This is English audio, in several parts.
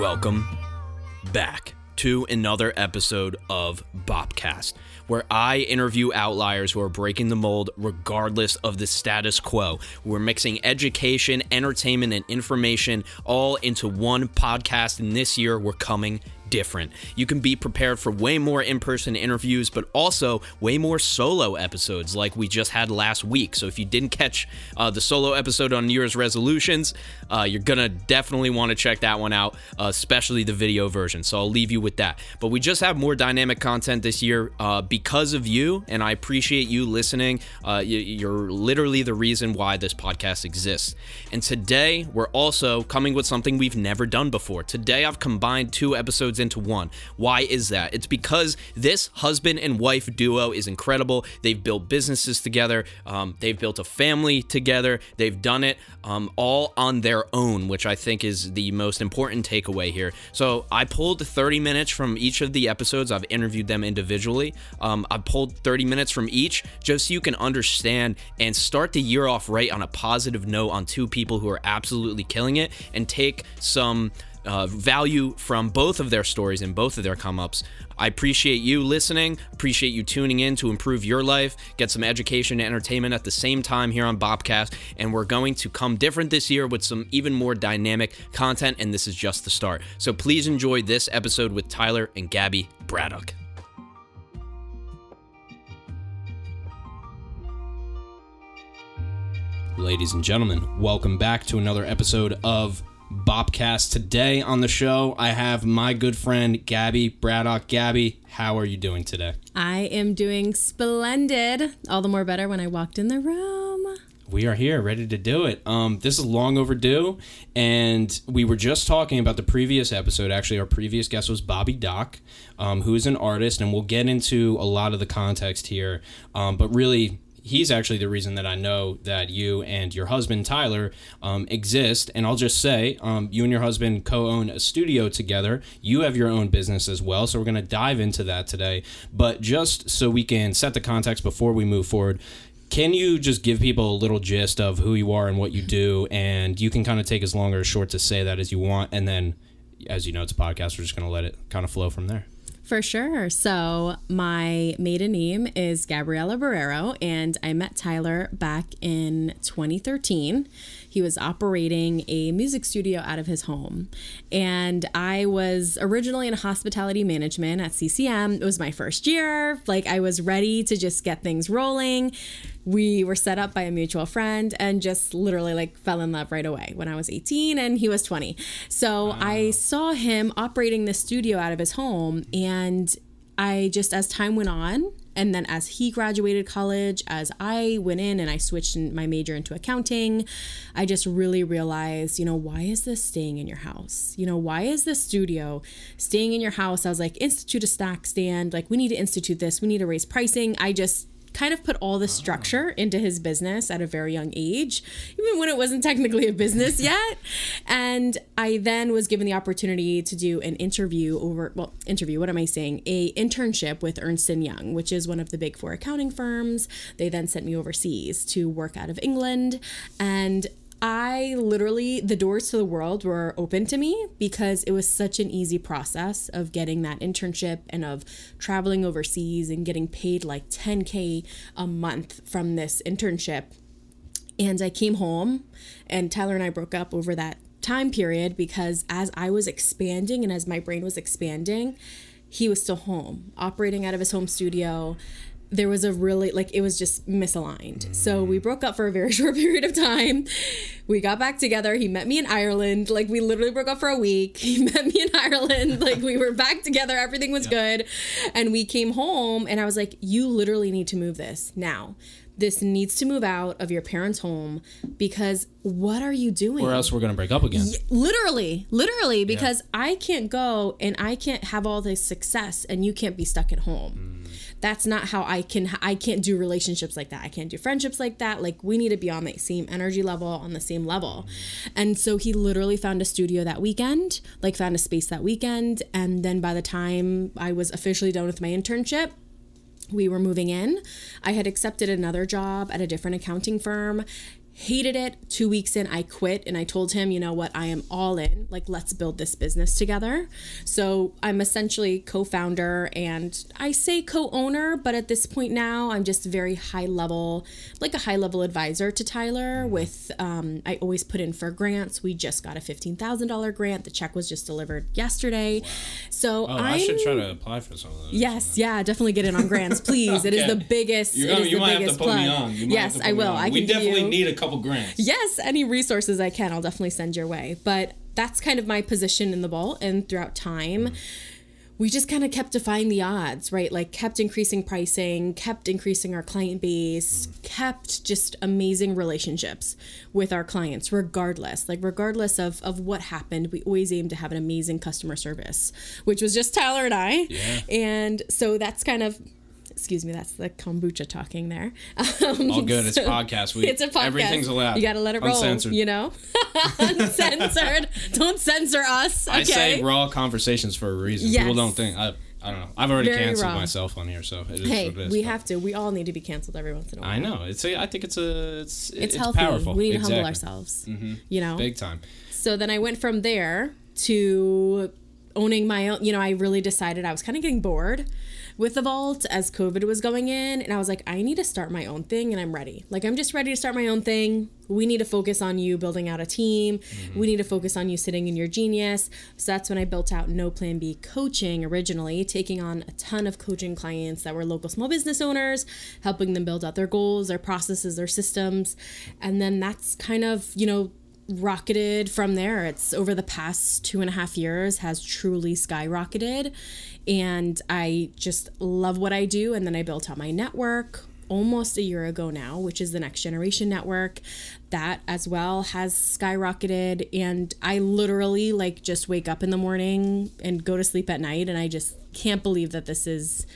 welcome back to another episode of Bopcast, where I interview outliers who are breaking the mold regardless of the status quo. We're mixing education, entertainment, and information all into one podcast, and this year we're coming different. You can be prepared for way more in person interviews, but also way more solo episodes like we just had last week. So if you didn't catch uh, the solo episode on New Year's resolutions, uh, you're going to definitely want to check that one out, uh, especially the video version. So I'll leave you with that. But we just have more dynamic content this year uh, because of you, and I appreciate you listening. Uh, you're literally the reason why this podcast exists. And today, we're also coming with something we've never done before. Today, I've combined two episodes into one. Why is that? It's because this husband and wife duo is incredible. They've built businesses together, um, they've built a family together, they've done it um, all on their own, which I think is the most important takeaway here. So I pulled 30 minutes from each of the episodes. I've interviewed them individually. Um, I pulled 30 minutes from each just so you can understand and start the year off right on a positive note on two people who are absolutely killing it and take some uh, value from both of their stories and both of their come ups. I appreciate you listening, appreciate you tuning in to improve your life, get some education and entertainment at the same time here on Bopcast. And we're going to come different this year with some even more dynamic content, and this is just the start. So please enjoy this episode with Tyler and Gabby Braddock. Ladies and gentlemen, welcome back to another episode of Bopcast. Today on the show, I have my good friend Gabby Braddock. Gabby, how are you doing today? I am doing splendid. All the more better when I walked in the room. We are here, ready to do it. Um, this is long overdue, and we were just talking about the previous episode. Actually, our previous guest was Bobby Doc, um, who is an artist, and we'll get into a lot of the context here. Um, but really, he's actually the reason that I know that you and your husband Tyler um, exist. And I'll just say, um, you and your husband co-own a studio together. You have your own business as well, so we're to dive into that today. But just so we can set the context before we move forward. Can you just give people a little gist of who you are and what you do? And you can kind of take as long or as short to say that as you want. And then, as you know, it's a podcast. We're just going to let it kind of flow from there. For sure. So, my maiden name is Gabriela Barrero, and I met Tyler back in 2013. He was operating a music studio out of his home. And I was originally in hospitality management at CCM. It was my first year. Like, I was ready to just get things rolling we were set up by a mutual friend and just literally like fell in love right away when I was 18 and he was 20. So wow. I saw him operating the studio out of his home and I just as time went on and then as he graduated college as I went in and I switched my major into accounting, I just really realized, you know, why is this staying in your house? You know, why is this studio staying in your house? I was like, institute a stack stand, like we need to institute this, we need to raise pricing. I just kind of put all the structure into his business at a very young age, even when it wasn't technically a business yet. and I then was given the opportunity to do an interview over, well, interview, what am I saying? A internship with Ernst & Young, which is one of the big four accounting firms. They then sent me overseas to work out of England. And I literally, the doors to the world were open to me because it was such an easy process of getting that internship and of traveling overseas and getting paid like 10K a month from this internship. And I came home, and Tyler and I broke up over that time period because as I was expanding and as my brain was expanding, he was still home, operating out of his home studio there was a really like it was just misaligned. So we broke up for a very short period of time. We got back together. He met me in Ireland. Like we literally broke up for a week. He met me in Ireland. Like we were back together. Everything was good. And we came home and I was like, "You literally need to move this now." This needs to move out of your parents' home because what are you doing? Or else we're going to break up again. Y- literally, literally, because yeah. I can't go and I can't have all this success and you can't be stuck at home. Mm that's not how I can I can't do relationships like that. I can't do friendships like that. Like we need to be on the same energy level, on the same level. And so he literally found a studio that weekend, like found a space that weekend, and then by the time I was officially done with my internship, we were moving in. I had accepted another job at a different accounting firm hated it. Two weeks in, I quit and I told him, you know what, I am all in. Like, let's build this business together. So I'm essentially co founder and I say co owner, but at this point now, I'm just very high level, like a high level advisor to Tyler. With, um, I always put in for grants. We just got a $15,000 grant. The check was just delivered yesterday. So Oh, I'm, should try to apply for some of those. Yes, yeah, definitely get in on grants, please. It is the biggest. You're gonna, is you the might have to biggest put plug. me on. You might yes, have to I put me will. on. I we can give definitely you, need a couple grants. Yes, any resources I can, I'll definitely send your way. But that's kind of my position in the ball, and throughout time. We just kind of kept defying the odds, right? Like, kept increasing pricing, kept increasing our client base, kept just amazing relationships with our clients, regardless. Like, regardless of, of what happened, we always aim to have an amazing customer service, which was just Tyler and I. Yeah. And so that's kind of, excuse me, that's the kombucha talking there. Um, All good. It's so- podcast. We, it's a podcast. Everything's allowed. You got to let it roll. Uncensored. You know, uncensored. Don't censor us. Okay. I say raw conversations for a reason. Yes. People don't think. I, I don't know. I've already Very canceled raw. myself on here, so it is hey, what it is. we but- have to. We all need to be canceled every once in a while. I know. It's. A, I think it's a. It's. It's, It's, healthy. powerful. We need to humble ourselves. You know. Big time. So then I went from there to owning my own. You know, I really decided I was kind of getting bored with the vault as COVID was going in, and I was like, I need to start my own thing, and I'm ready. Like, I'm just ready to start my own thing. We need to focus on you building out a team. Mm-hmm. We need to focus on you sitting in your genius. So that's when I built out No Plan B Coaching originally, taking on a ton of coaching clients that were local small business owners, helping them build out their goals, their processes, their systems. And then that's kind of, you know, rocketed from there. It's over the past two and a half years has truly skyrocketed. And I just love what I do. And then I built out my network almost a year ago now, which is the Next Generation Network. That as well has skyrocketed. And I literally like just wake up in the morning and go to sleep at night. And I just can't believe that this is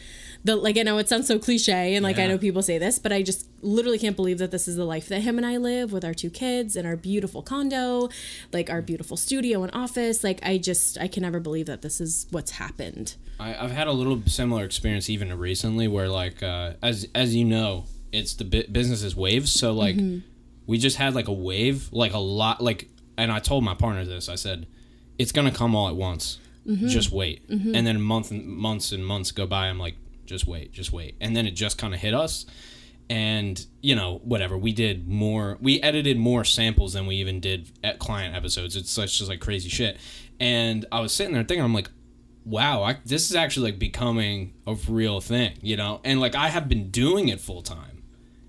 the like I know it sounds so cliche and like I know people say this, but I just literally can't believe that this is the life that him and I live with our two kids and our beautiful condo, like our beautiful studio and office. Like I just I can never believe that this is what's happened. I, I've had a little similar experience even recently, where like uh, as as you know, it's the bu- business is waves. So like, mm-hmm. we just had like a wave, like a lot, like, and I told my partner this. I said, it's gonna come all at once. Mm-hmm. Just wait. Mm-hmm. And then month and months and months go by. I'm like, just wait, just wait. And then it just kind of hit us. And you know, whatever we did more, we edited more samples than we even did at client episodes. It's such just like crazy shit. And I was sitting there thinking, I'm like, wow, I, this is actually like becoming a real thing, you know? And like I have been doing it full time.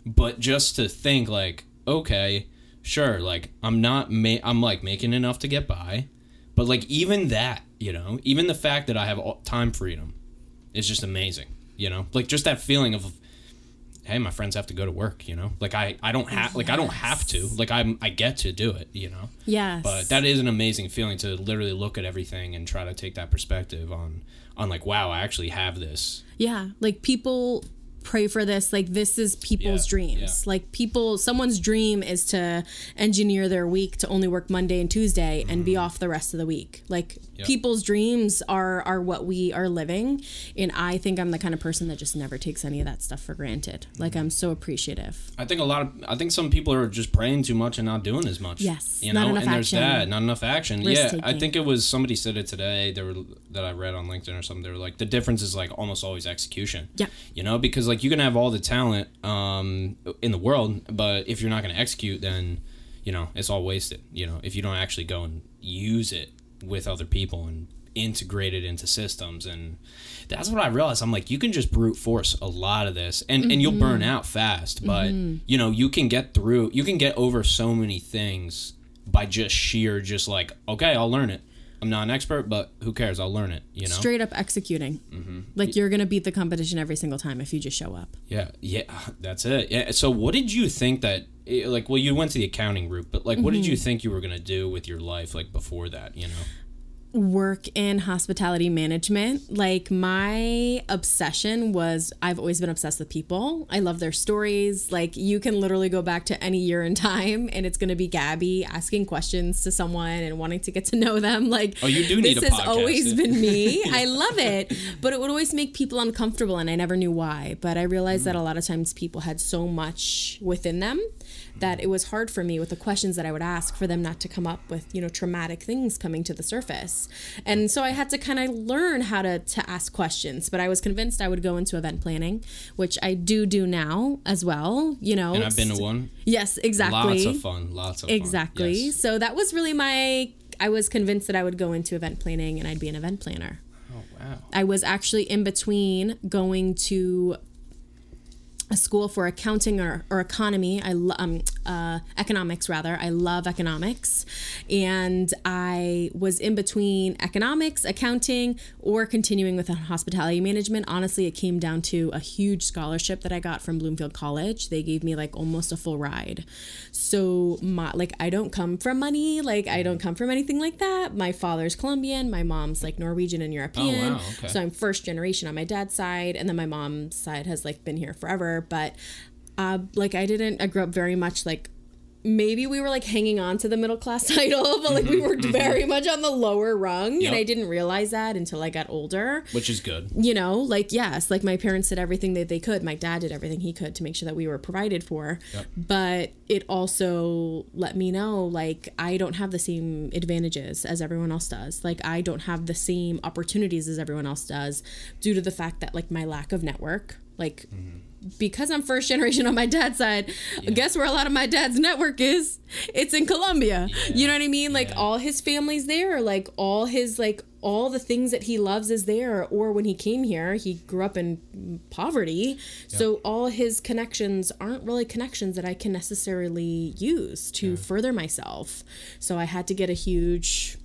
But just to think like, okay, sure, like I'm not ma- I'm like making enough to get by, but like even that, you know, even the fact that I have time freedom is just amazing, you know? Like just that feeling of hey, my friends have to go to work, you know? Like I I don't have like I don't have to. Like I'm I get to do it, you know? yeah But that is an amazing feeling to literally look at everything and try to take that perspective on on like wow, I actually have this. Yeah, like people pray for this. Like this is people's Yeah, dreams. yeah. Like people, someone's dream is to engineer their week to only work Monday and Tuesday and be off the rest of the week. Like Mm-hmm. Yep. people's dreams are are what we are living, and I think I'm the kind of person that just never takes any of that stuff for granted. Mm-hmm. Like I'm so appreciative. I think a lot of I think some people are just praying too much and not doing as much. Yes, you not know, enough and there's action. that, not enough action. yeah, I think it was somebody said it today. They were that I read on LinkedIn or something. They were like, the difference is like almost always execution. Yeah. you know, because like you can have all the talent um in the world, but if you're not going to execute, then you know it's all wasted. You know, if you don't actually go and use it with other people and integrate it into systems and that's what I realized. I'm like, you can just brute force a lot of this, and and you'll burn out fast. But you know, you can get through. You can get over so many things by just sheer, just like, okay, I'll learn it. I'm not an expert, but who cares? I'll learn it. You know. Straight up executing. Mm-hmm. Like you're gonna beat the competition every single time if you just show up. Yeah, yeah, that's it. Yeah. So, what did you think that, eh, like, well, you went to the accounting route, but like, what did you think you were gonna do with your life, like, before that? You know. Work in hospitality management. Like my obsession was I've always been obsessed with people. I love their stories. Like you can literally go back to any year in time and it's going to be Gabby asking questions to someone and wanting to get to know them. Like Oh, you do need this has podcast. always been me. I love it, but it would always make people uncomfortable and I never knew why. But I realized that a lot of times people had so much within them that it was hard for me with the questions that I would ask for them not to come up with, you know, traumatic things coming to the surface. And so I had to kind of learn how to to ask questions, but I was convinced I would go into event planning, which I do do now as well, you know. And I've been to one. Yes, exactly. Lots of fun. Lots of Exactly. fun. Yes. So that was really my I was convinced that I would go into event planning and I'd be an event planner. Oh wow. I was actually in between going to a school for accounting or, or economy. I um, uh, economics rather. I love economics, and I was in between economics, accounting, or continuing with hospitality management. Honestly, it came down to a huge scholarship that I got from Bloomfield College. They gave me like almost a full ride. So my like I don't come from money. Like I don't come from anything like that. My father's Colombian. My mom's like Norwegian and European. wow, okay. So I'm first generation on my dad's side, and then my mom's side has like been here forever. But uh, like I didn't. I grew up very much like maybe we were like hanging on to the middle class title, but like we mm-hmm, were mm-hmm. very much on the lower rung, Yep. and I didn't realize that until I got older Which is good. you know, like yes, like my parents did everything that they could. My dad did everything he could to make sure that we were provided for. Yep. But it also let me know like I don't have the same advantages as everyone else does. Like I don't have the same opportunities as everyone else does due to the fact that like my lack of network. Like mm-hmm. Because I'm first generation on my dad's side, guess where a lot of my dad's network is? It's in Colombia. You know what I mean? Like Yeah. all his family's there, like all his like all the things that he loves is there or when he came here, he grew up in poverty. So all his connections aren't really connections that I can necessarily use to further myself. So I had to get a huge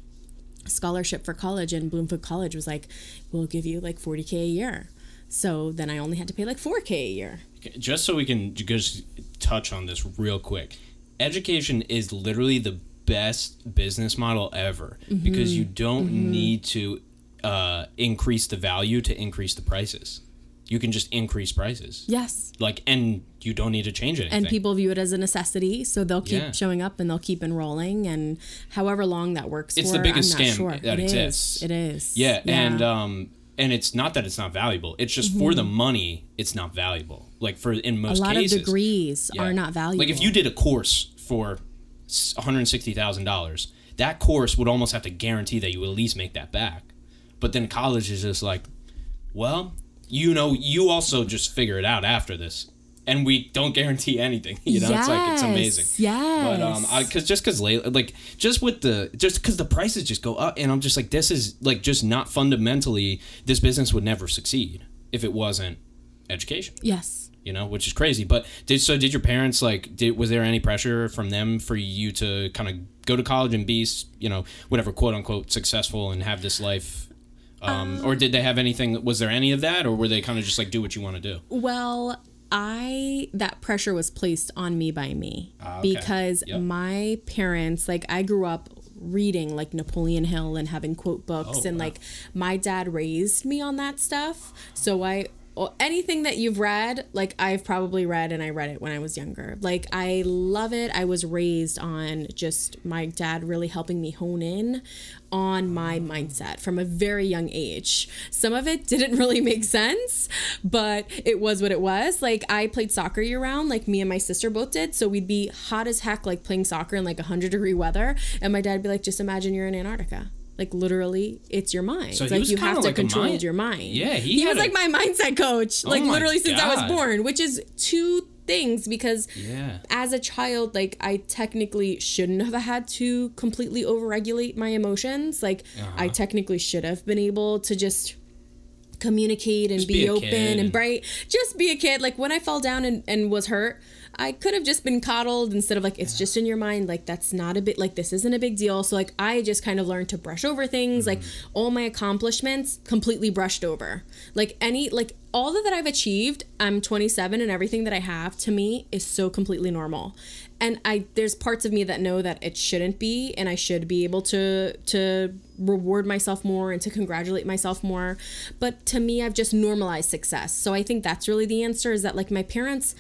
scholarship for college and Bloomfield College was like, "We'll give you like 40k a year." So then I only had to pay like 4k a year. just so we can just touch on this real quick education is literally the best business model ever because you don't need to uh, increase the value to increase the prices you can just increase prices Yes. like and you don't need to change anything And people view it as a necessity, so they'll keep Yeah. showing up and they'll keep enrolling, and however long that works It's for, the biggest I'm scam sure. that It is. exists. It is. yeah, and um and it's not that it's not valuable it's just for the money it's not valuable like for in Mm-hmm. a lot cases of degrees Yeah. are not valuable. Like if you did a course for one hundred sixty thousand dollars, that course would almost have to guarantee that you at least make that back. But then college is just like, well, you know, you also just figure it out after this, and we don't guarantee anything. You know, it's like it's amazing. Yes. But um, I cause just cause lately, like just with the just cause the prices just go up, and I'm just like, this is like just not fundamentally. This business would never succeed if it wasn't education yes. you know, which is crazy. But did so? Did your parents like? Did was there any pressure from them for you to kind of go to college and be, you know, whatever quote unquote successful and have this life? Um, or did they have anything? Was there any of that, or were they kind of just like do what you want to do? Well, I that pressure was placed on me by me Ah, okay. because Yep. my parents, like I grew up reading like Napoleon Hill and having quote books Oh, and wow. like my dad raised me on that stuff. So I anything that you've read, like I've probably read and I read it when I was younger. Like I love it. I was raised on just my dad really helping me hone in on my mindset from a very young age. Some of it didn't really make sense, but it was what it was. Like I played soccer year round, like me and my sister both did. So we'd be hot as heck, like playing soccer in like 100 degree weather. And my dad would be like, just imagine you're in Antarctica. Like literally, it's your mind. So he like was you have to like control mind- your mind. Yeah, he he was a- like my mindset coach, like my literally since I was born, which is two things because Yeah. as a child, like I technically shouldn't have had to completely overregulate my emotions. Like I Uh-huh. technically should have been able to just communicate and Just be, be open kid and and- bright. Just be a kid. Like when I fell down and, and was hurt, I could have just been coddled instead of like it's just in your mind like that's not a bit like this isn't a big deal. So like I just kind of learned to brush over things like mm-hmm. all my accomplishments completely brushed over. Like any like all that I've achieved, I'm 27 and everything that I have to me is so completely normal. And I there's parts of me that know that it shouldn't be and I should be able to to reward myself more and to congratulate myself more. But to me I've just normalized success. So I think that's really the answer is that like my parents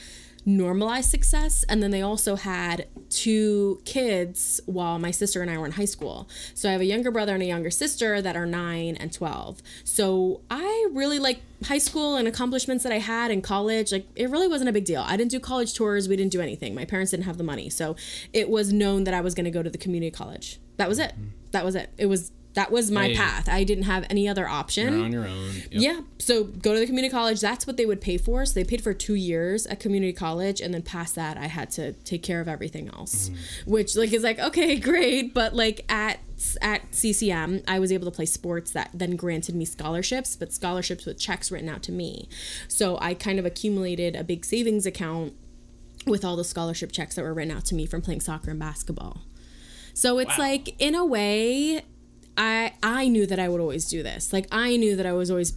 normalized success and then they also had two kids while my sister and I were in high school. So I have a younger brother and a younger sister that are 9 and 12. So I really like high school and accomplishments that I had in college. Like it really wasn't a big deal. I didn't do college tours, we didn't do anything. My parents didn't have the money. So it was known that I was going to go to the community college. That was it. Mm-hmm. That was it. It was that was my Hey. path. I didn't have any other option. You're on your own. Yep. Yeah. So go to the community college. That's what they would pay for. So they paid for two years at community college, and then past that, I had to take care of everything else, mm-hmm. which like is like okay, great, but like at at CCM, I was able to play sports that then granted me scholarships, but scholarships with checks written out to me. So I kind of accumulated a big savings account with all the scholarship checks that were written out to me from playing soccer and basketball. So it's like in a way I I knew that I would always do this. Like I knew that I was always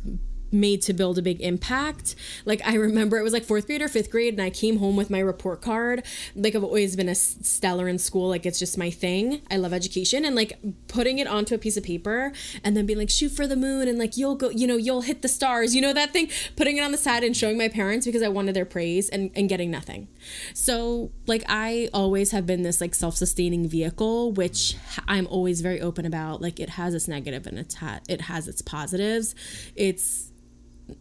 made to build a big impact. Like I remember it was like 4th grade or 5th grade and I came home with my report card. Like I've always been a stellar in school, like it's just my thing. I love education and like putting it onto a piece of paper and then being like shoot for the moon and like you'll go, you know, you'll hit the stars. You know that thing? Putting it on the side and showing my parents because I wanted their praise and and getting nothing. So, like, I always have been this like self sustaining vehicle, which I'm always very open about. Like, it has its negative and it's ha- it has its positives. It's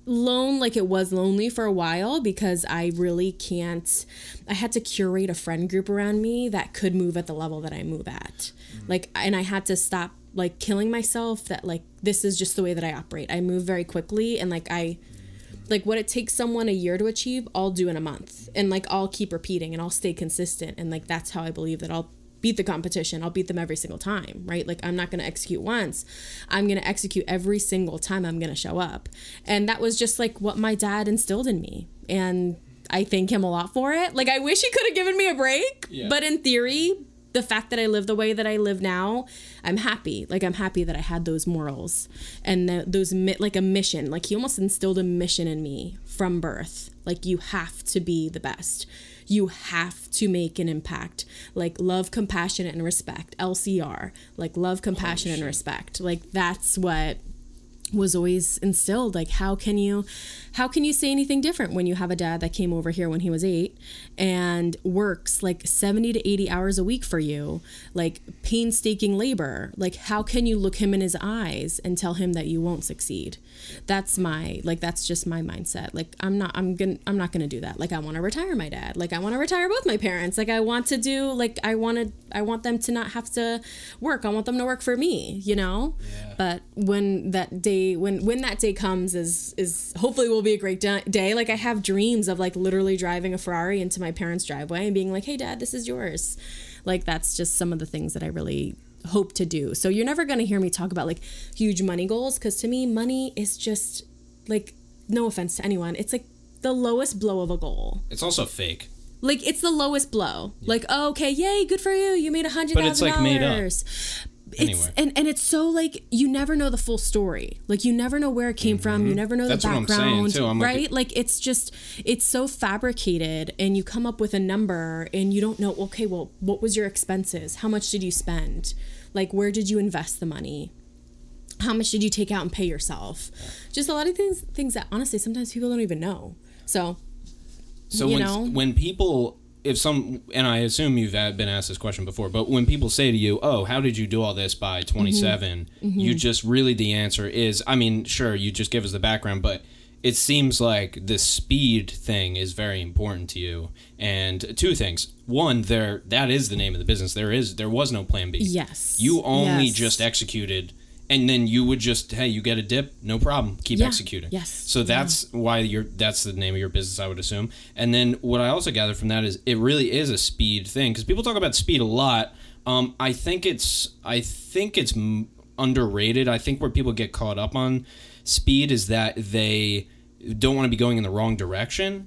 lone like it was lonely for a while because I really can't I had to curate a friend group around me that could move at the level that I move at. Mm-hmm. Like and I had to stop like killing myself that like this is just the way that I operate. I move very quickly and like I like what it takes someone a year to achieve, I'll do in a month. And like I'll keep repeating and I'll stay consistent and like that's how I believe that I'll beat the competition. I'll beat them every single time, right? Like I'm not going to execute once. I'm going to execute every single time I'm going to show up. And that was just like what my dad instilled in me. And I thank him a lot for it. Like I wish he could have given me a break, Yeah. but in theory, the fact that I live the way that I live now, I'm happy. Like I'm happy that I had those morals and the, those like a mission. Like he almost instilled a mission in me from birth. Like you have to be the best. You have to make an impact. Like love, compassion, and respect. LCR. Like love, compassion, and respect. Like that's what was always instilled like how can you how can you say anything different when you have a dad that came over here when he was 8 and works like 70 to 80 hours a week for you like painstaking labor? Like how can you look him in his eyes and tell him that you won't succeed? That's my like that's just my mindset. Like i'm not i'm gonna i'm not gonna do that. Like i want to retire my dad. Like i want to retire both my parents. Like i want to do like i want to i want them to not have to work. I want them to work for me you know? But when that day when when that day comes is is hopefully will be a great day. Like i have dreams of like literally driving a ferrari into my parents driveway and being like hey dad this is yours. Like that's just some of the things that i really hope to do. So you're never going to hear me talk about like huge money goals because to me money is just like no offense to anyone it's like the lowest blow of a goal. It's also fake. like it's the lowest blow. Like oh, okay yay good for you you made a hundred But it's, thousand like, made it's Anyway. and and it's so like you never know the full story. Like you never know where it came from. You never know Mm-hmm. That's the what I'm saying, background too. I'm like- right? like it's just it's so fabricated and you come up with a number and you don't know okay well what was your expenses? How much did you spend? Like where did you invest the money? How much did you take out and pay yourself? Just a lot of things things that honestly sometimes people don't even know. So So you when know? when people if some and I assume you've been asked this question before, but when people say to you, "Oh, how did you do all this by 27?" Mm-hmm. You just really the answer is, I mean, sure, you just give us the background, but it seems like the speed thing is very important to you. And two things. One, there that is the name of the business. There is there was no plan B. Yes. You only Yes. just executed and then you would just hey, you get a dip, no problem. Keep Yeah. executing. Yes. So that's why you're that's the name of your business I would assume. And then what I also gather from that is it really is a speed thing cuz people talk about speed a lot. Um I think it's I think it's underrated. I think where people get caught up on speed is that they don't want to be going in the wrong direction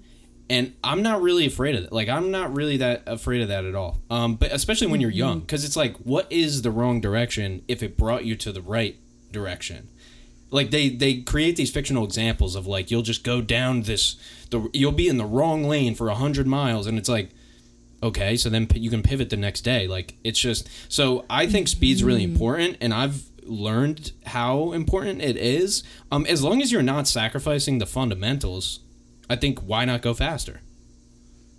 and I'm not really afraid of it. Like I'm not really that afraid of that at all. Um, but especially when you're young, because it's like, what is the wrong direction if it brought you to the right direction? Like they they create these fictional examples of like you'll just go down this, the you'll be in the wrong lane for a hundred miles, and it's like, okay, so then p- you can pivot the next day. Like it's just so I think speed's really important, and I've learned how important it is. Um, as long as you're not sacrificing the fundamentals, I think why not go faster?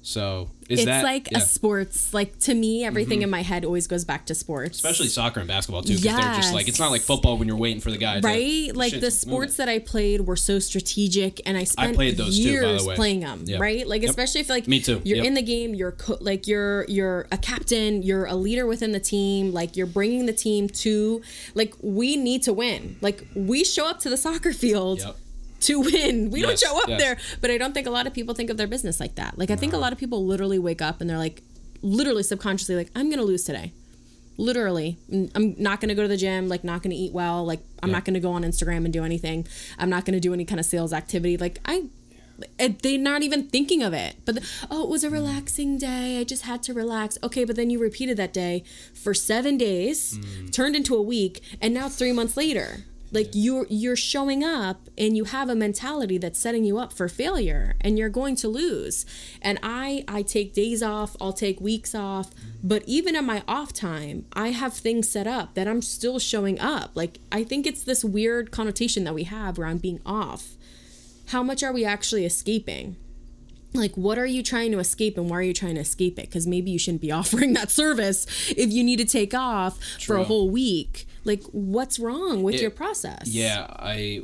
So is it's that like yeah. Mm-hmm. a sports like to me everything in my head always goes back to sports especially soccer and basketball too? Because they're just like it's not like football when you're waiting for the guy. to- right like shit, the sports that i played were so strategic and i spent played those too, by the years way. playing them Yep. right like Yep. especially if like Me too. you're Yep. in the game you're co- like you're you're a captain you're a leader within the team like you're bringing the team to like we need to win like we show up to the soccer field. To win. We don't show up yes. there. But I don't think a lot of people think of their business like that. Like I think a lot of people literally wake up and they're like literally subconsciously like I'm going to lose today. Literally. Mm, I'm not going to go to the gym, like not going to eat well, like I'm not going to go on Instagram and do anything. I'm not going to do any kind of sales activity. Like I they're not even thinking of it. But the, oh, it was a relaxing day. I just had to relax. Okay, but then you repeated that day for 7 days, turned into a week, and now it's 3 months later. Like you're you're showing up and you have a mentality that's setting you up for failure and you're going to lose. And I I take days off, I'll take weeks off, mm-hmm. but even at my off time, I have things set up that I'm still showing up. Like I think it's this weird connotation that we have around being off how much are we actually escaping? Like, what are you trying to escape and why are you trying to escape it? Because maybe you shouldn't be offering that service if you need to take off for a whole week. Like, what's wrong with It- your process? Yeah, I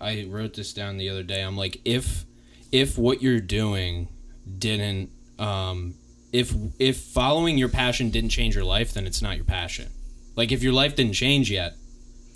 I wrote this down the other day. I'm like, if if what you're doing didn't um if if following your passion didn't change your life, then it's not your passion. Like if your life didn't change yet,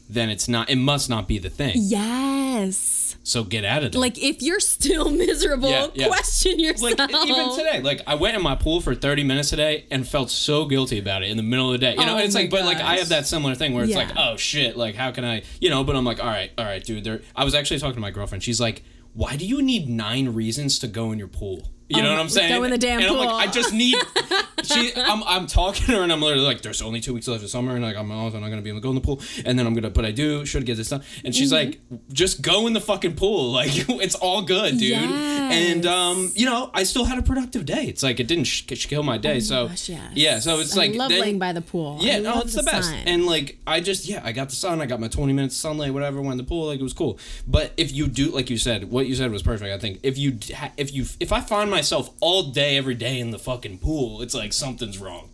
then it's not it must not be the thing. Yes. So get out of there. Like, if you're still miserable, Yeah, yeah. question yourself. like even today, like I went in my pool for 30 minutes today and felt so guilty about it in the middle of the day. You know, Oh it's like, but like I have that similar thing where it's Yeah. like, oh shit, like how can I, you know? But I'm like, all right, all right, dude. There, I was actually talking to my girlfriend. She's like, why do you need nine reasons to go in your pool? You know Oh, what I'm saying? go in the damn and I'm like, pool. I just need. she, I'm, I'm talking to her and I'm literally like, there's only two weeks left of summer and like I'm also not gonna be able to go in the pool and then I'm gonna, but I do should get this done. And she's Mm-hmm. like, just go in the fucking pool, like it's all good, dude. Yes. And um, you know, I still had a productive day. It's like it didn't sh- kill my day. so Oh Gosh, yes. yeah, so it's I like love then- laying by the pool. yeah, I no, love it's the, best. sun. And like I just yeah, I got the sun, I got my 20 minutes sunlight, whatever, went in the pool, like it was cool. But if you do like you said, what you said was perfect. I think if you if you if I find myself all day every day in the fucking pool, it's like something's wrong.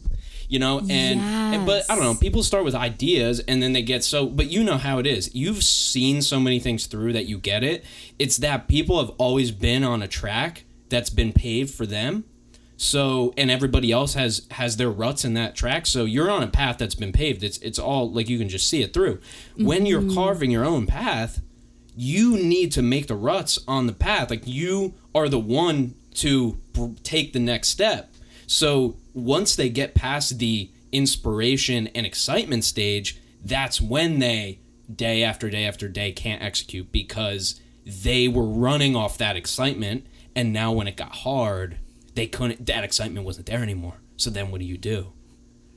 You know, and, and but I don't know, people start with ideas and then they get so but you know how it is. You've seen so many things through that you get it. It's that people have always been on a track that's been paved for them. So and everybody else has has their ruts in that track. So you're on a path that's been paved. It's it's all like you can just see it through. When you're mm-hmm. carving your own path you need to make the ruts on the path. Like you are the one to take the next step so once they get past the inspiration and excitement stage that's when they day after day after day can't execute because they were running off that excitement and now when it got hard they couldn't that excitement wasn't there anymore so then what do you do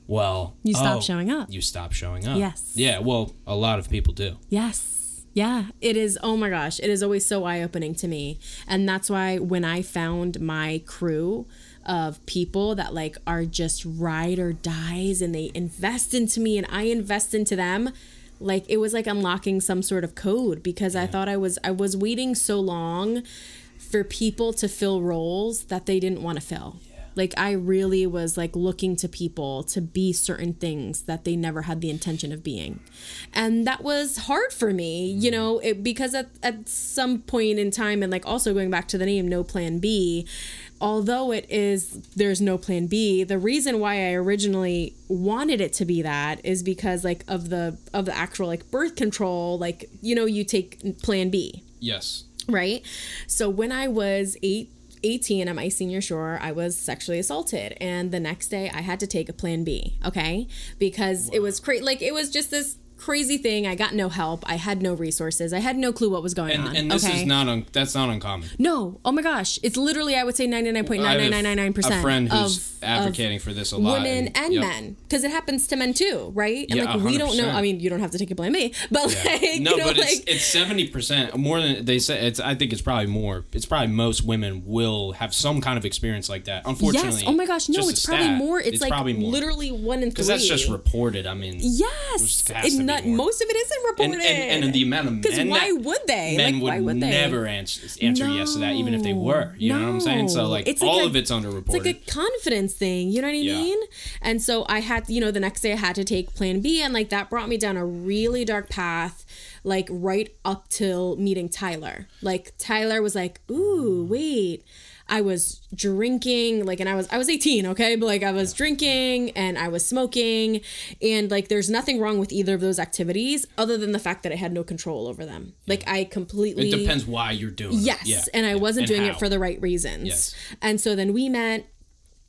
well You stop oh, showing up. you stop showing up Yes. yeah well a lot of people do Yes. Yeah, it is. Oh my gosh, it is always so eye opening to me. And that's why when I found my crew of people that like are just ride or dies and they invest into me and I invest into them, like it was like unlocking some sort of code because I thought I was I was waiting so long for people to fill roles that they didn't want to fill. Like I really was like looking to people to be certain things that they never had the intention of being. And that was hard for me, you mm. know, it, because at, at some point in time and like also going back to the name no plan B, although it is there's no plan B, the reason why I originally wanted it to be that is because like of the of the actual like birth control, like you know, you take plan B, yes right? So when I was eight, 18 at my senior shore, I was sexually assaulted. And the next day I had to take a plan B, okay? Because it was crazy. Like, it was just this crazy thing. I got no help. I had no resources. I had no clue what was going And, on. and this okay? is not un, that's not uncommon. No. Oh my gosh. It's literally I would say ninety nine point I nine have nine nine nine a percent friend who's of advocating for this a lot. women and yep. men because it happens to men too, right? And Yeah, like we don't know. I mean, you don't have to take it blame me, but like No, you know, but like it's it's seventy percent more than they say. It's I think it's probably more. It's probably most women will have some kind of experience like that. Unfortunately, yes. Oh my gosh, no, it's probably stat, more. It's, like probably more. literally one in three. because that's just reported. I mean, Yes, Just has It's to be not, most of it isn't reported. and, and the amount of men Because why that- would they? Men like, would, why would they? never answer, answer yes to that, even if they were. You know what I'm saying? So like, It's like all a- of it's underreported. It's like a confidence thing, you know what I Yeah. mean? And so I had, you know, the next day I had to take plan B and like that brought me down a really dark path like right up till meeting Tyler. Like Tyler was like, "Ooh, wait. I was drinking like and I was I was 18, okay? But like I was drinking and I was smoking and like there's nothing wrong with either of those activities other than the fact that I had no control over them. Like I completely it depends why you're doing it. Yes, Yeah, and I yeah. wasn't And doing how. it for the right reasons. Yes. And so then we met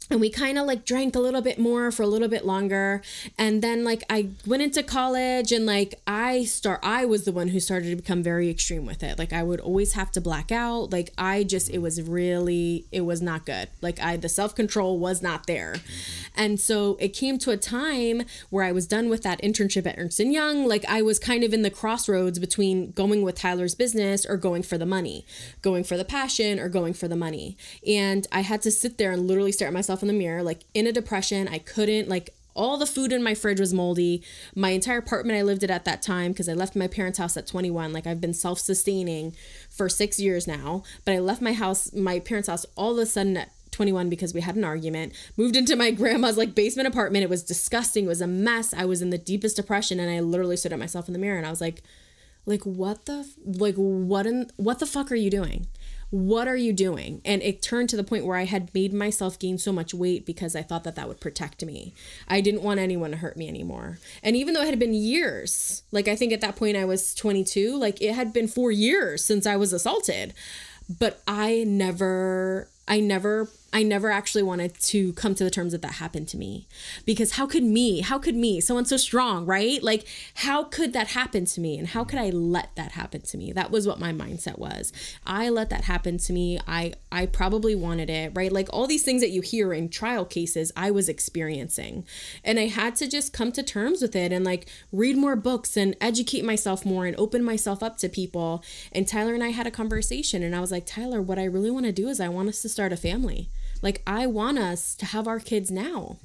and we kind of like drank a little bit more for a little bit longer and then like I went into college and like I start I was the one who started to become very extreme with it. Like I would always have to black out. Like I just it was really it was not good. Like I the self-control was not there. Mm-hmm. And so it came to a time where I was done with that internship at Ernst Young. Like I was kind of in the crossroads between going with Tyler's business or going for the money, going for the passion or going for the money. And I had to sit there and literally stare at myself in the mirror, like in a depression. I couldn't like all the food in my fridge was moldy. My entire apartment I lived in at that time because I left my parents' house at 21. Like I've been self-sustaining for 6 years now, but I left my house, my parents' house all of a sudden at 21 because we had an argument. Moved into my grandma's like basement apartment. It was disgusting. It was a mess. I was in the deepest depression and I literally stood at myself in the mirror and I was like like what the like what in what the fuck are you doing? What are you doing? And it turned to the point where I had made myself gain so much weight because I thought that that would protect me. I didn't want anyone to hurt me anymore. And even though it had been years, like I think at that point I was 22, like it had been 4 years since I was assaulted. But I never I never I never actually wanted to come to the terms that that happened to me. Because how could me how could me someone so strong right? Like how could that happen to me? And how could I let that happen to me? That was what my mindset was. I let that happen to me. I I probably wanted it right? Like all these things that you hear in trial cases I was experiencing. And I had to just come to terms with it and like read more books and educate myself more and open myself up to people. And Tyler and I had a conversation and I was like Tyler what I really want to do is I want us to start a family like, I want us to have our kids now.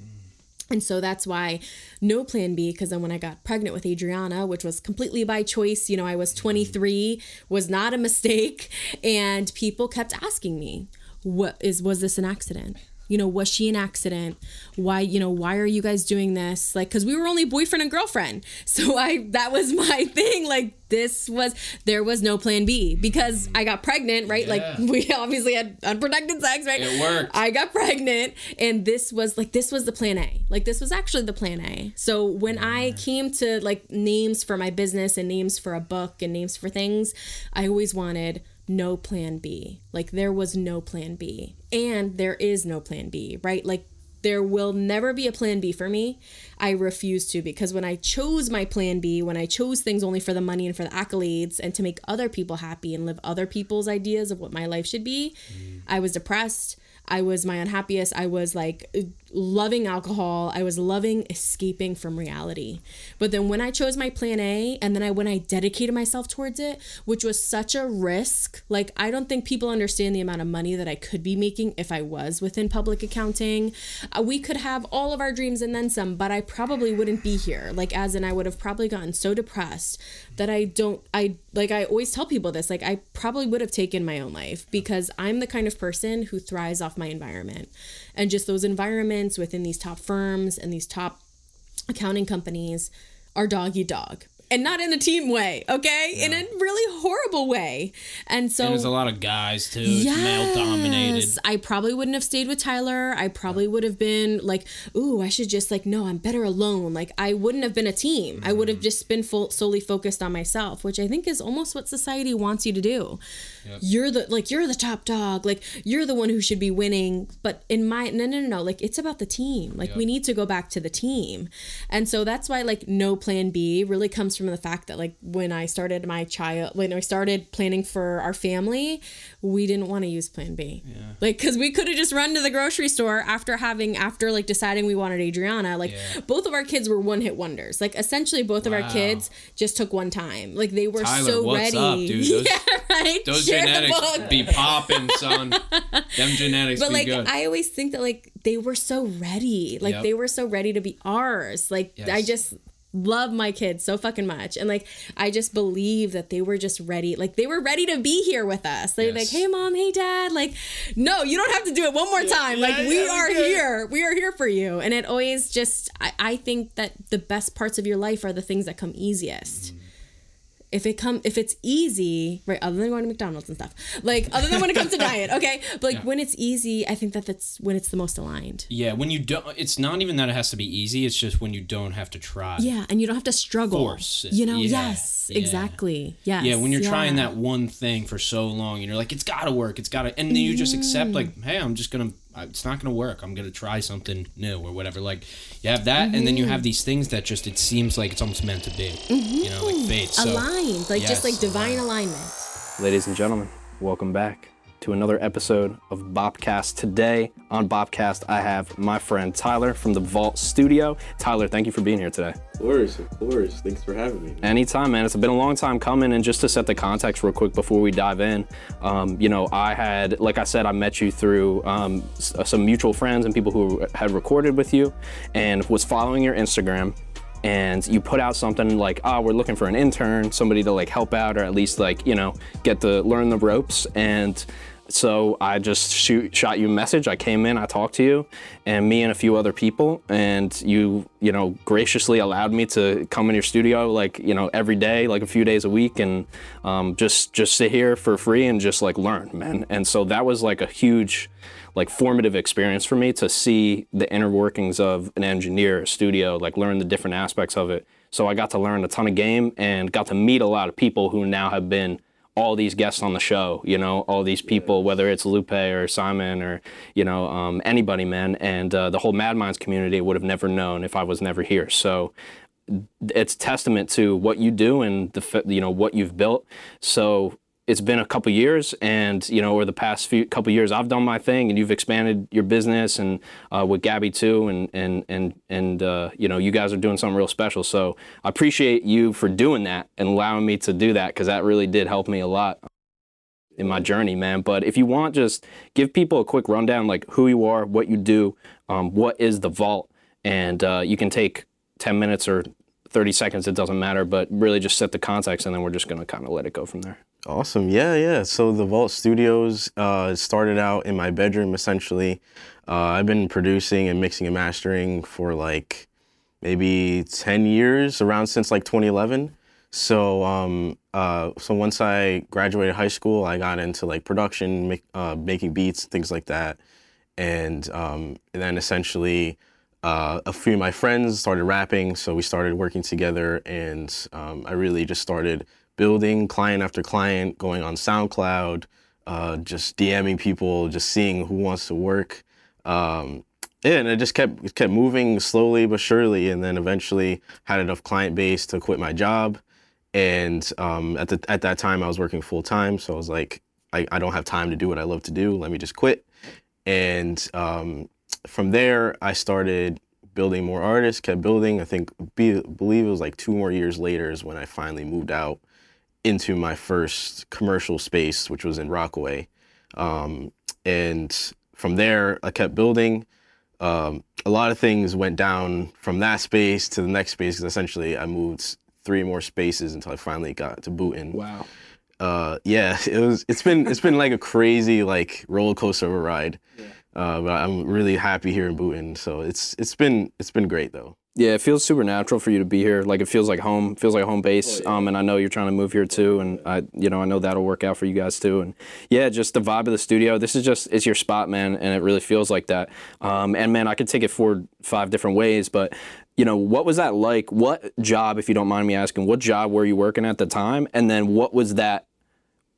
And so that's why no plan B, because then when I got pregnant with Adriana, which was completely by choice, you know, I was mm-hmm. 23, was not a mistake. And people kept asking me, what is, was this an accident? You know, was she an accident? Why, you know, why are you guys doing this? Like, cause we were only boyfriend and girlfriend. So I, that was my thing. Like, this was, there was no plan B because I got pregnant, right? Like, we obviously had unprotected sex, right? It worked. I got pregnant and this was like this was the plan A. Like this was actually the plan A. So when I came to like names for my business and names for a book and names for things, I always wanted no plan B. Like there was no plan B. And there is no plan B, right? Like there will never be a plan B for me. I refuse to because when I chose my plan B, when I chose things only for the money and for the accolades and to make other people happy and live other people's ideas of what my life should be, mm. I was depressed. I was my unhappiest. I was like loving alcohol. I was loving escaping from reality. But then when I chose my plan A and then I when I dedicated myself towards it, which was such a risk, like I don't think people understand the amount of money that I could be making if I was within public accounting. Uh, we could have all of our dreams and then some, but I probably wouldn't be here. Like as in I would have probably gotten so depressed that I don't I like I always tell people this, like I probably would have taken my own life because I'm the kind of person who thrives off my environment. And just those environments within these top firms and these top accounting companies are dog eat dog. and not in a team way, okay? In a really horrible way. And so And there's a lot of guys too. It's male dominated. I probably wouldn't have stayed with Tyler. I probably would have been like, ooh, I should just like, no, I'm better alone. Like, I wouldn't have been a team. I would have mm-hmm. just been full, solely focused on myself, which I think is almost what society wants you to do. You're the, like, you're the top dog. Like, you're the one who should be winning. But in my, no, no, no, no. Like, it's about the team. Like, we need to go back to the team. And so that's why, like, no plan B really comes from the fact that, like, when I started my child, when I started planning for our family, we didn't want to use plan B. Like, because we could have just run to the grocery store after having, after like deciding we wanted Adriana. Like, Yeah. both of our kids were one hit wonders. Like, essentially, both of our kids just took one time. Like, they were Tyler, so what's ready. up, dude? Those- yeah, right. Those The genetics be popping, son. Them genetics But like good. I always think that like they were so ready. Like Yep. they were so ready to be ours. Like I just love my kids so fucking much. And like I just believe that they were just ready. Like they were ready to be here with us. They're like, "Hey mom, hey dad." Like, "No, you don't have to do it one more time. like yeah, we yeah, are here. We are here for you." And it always just I, I think that the best parts of your life are the things that come easiest if it come if it's easy right other than going to mcdonald's and stuff like other than when it comes to diet okay? But like when it's easy i think that that's when it's the most aligned. Yeah, when you don't, it's not even that it has to be easy. It's just when you don't have to try. yeah and you don't have to struggle. Force you know Yeah, yes yeah. exactly. Yes Yeah, when you're trying that one thing for so long, and you're like, it's gotta work, it's gotta, and then you just accept like, mm. hey, I'm just gonna, it's not gonna work. I'm gonna try something new or whatever. Like, you have that, and then you Mm-hmm. have these things that just it seems like it's almost meant to be. You know, like fate. So aligned like just like divine alignment Ladies and gentlemen, welcome back to another episode of Bopcast. Today on Bopcast, I have my friend Tyler from the Vault Studio. Tyler, thank you for being here today. Of course, of course. Thanks for having me. Anytime, man. It's been a long time coming. And just to set the context real quick before we dive in, um, you know, I had, like I said, I met you through um, s- some mutual friends and people who had recorded with you and was following your Instagram. And you put out something like, oh, we're looking for an intern, somebody to like help out or at least like, you know, get to learn the ropes. And so I just shoot, shot you a message. I came in, I talked to you, and me and a few other people, and you, you know, graciously allowed me to come in your studio, like you know, every day, like a few days a week, and um, just just sit here for free and just like learn, man. And so that was like a huge, like formative experience for me to see the inner workings of an engineer, a studio, like learn the different aspects of it. So I got to learn a ton of game and got to meet a lot of people who now have been all these guests on the show, you know, all these people, whether it's Lupe or Simon or, you know, um, anybody, man. And uh, the whole Mad Minds community would have never known if I was never here. So it's testament to what you do and the, you know, what you've built. So it's been a couple years and, you know, over the past few couple years, I've done my thing and you've expanded your business and uh, with Gabby too. And, and, and, and uh, you know, you guys are doing something real special. So I appreciate you for doing that and allowing me to do that because that really did help me a lot in my journey, man. But if you want, just give people a quick rundown, like who you are, what you do, um, what is the vault, and uh, you can take 10 minutes or 30 seconds, it doesn't matter, but really just set the context and then we're just gonna kind of let it go from there. Awesome. Yeah, yeah. So the Vault Studios uh, started out in my bedroom essentially. Uh, I've been producing and mixing and mastering for like maybe 10 years, around since like 2011. So, um, uh, so once I graduated high school, I got into like production, uh, making beats, things like that, and, um, and then essentially uh, a few of my friends started rapping, so we started working together, and um, I really just started building client after client, going on SoundCloud, uh, just DMing people, just seeing who wants to work. Um, yeah, and it just kept kept moving slowly but surely, and then eventually had enough client base to quit my job. And um, at the at that time, I was working full time, so I was like, I, I don't have time to do what I love to do. Let me just quit. And um, from there, I started building more artists, kept building. I think, be, believe it was like two more years later is when I finally moved out into my first commercial space, which was in Rockaway. Um, and from there, I kept building. Um, a lot of things went down from that space to the next space because essentially I moved three more spaces until I finally got to Boonton Wow. uh, yeah, it was. It's been it's been like a crazy like roller coaster of a ride. Uh, but I'm really happy here in Boonton. So it's it's been it's been great though. Yeah, it feels super natural for you to be here. Like it feels like home, feels like home base. Um, and I know you're trying to move here too, and I, you know, I know that'll work out for you guys too. And yeah, just the vibe of the studio. This is just it's your spot, man, and it really feels like that. Um, and man, I could take it four, five different ways, but you know, what was that like? What job, if you don't mind me asking, what job were you working at the time? And then what was that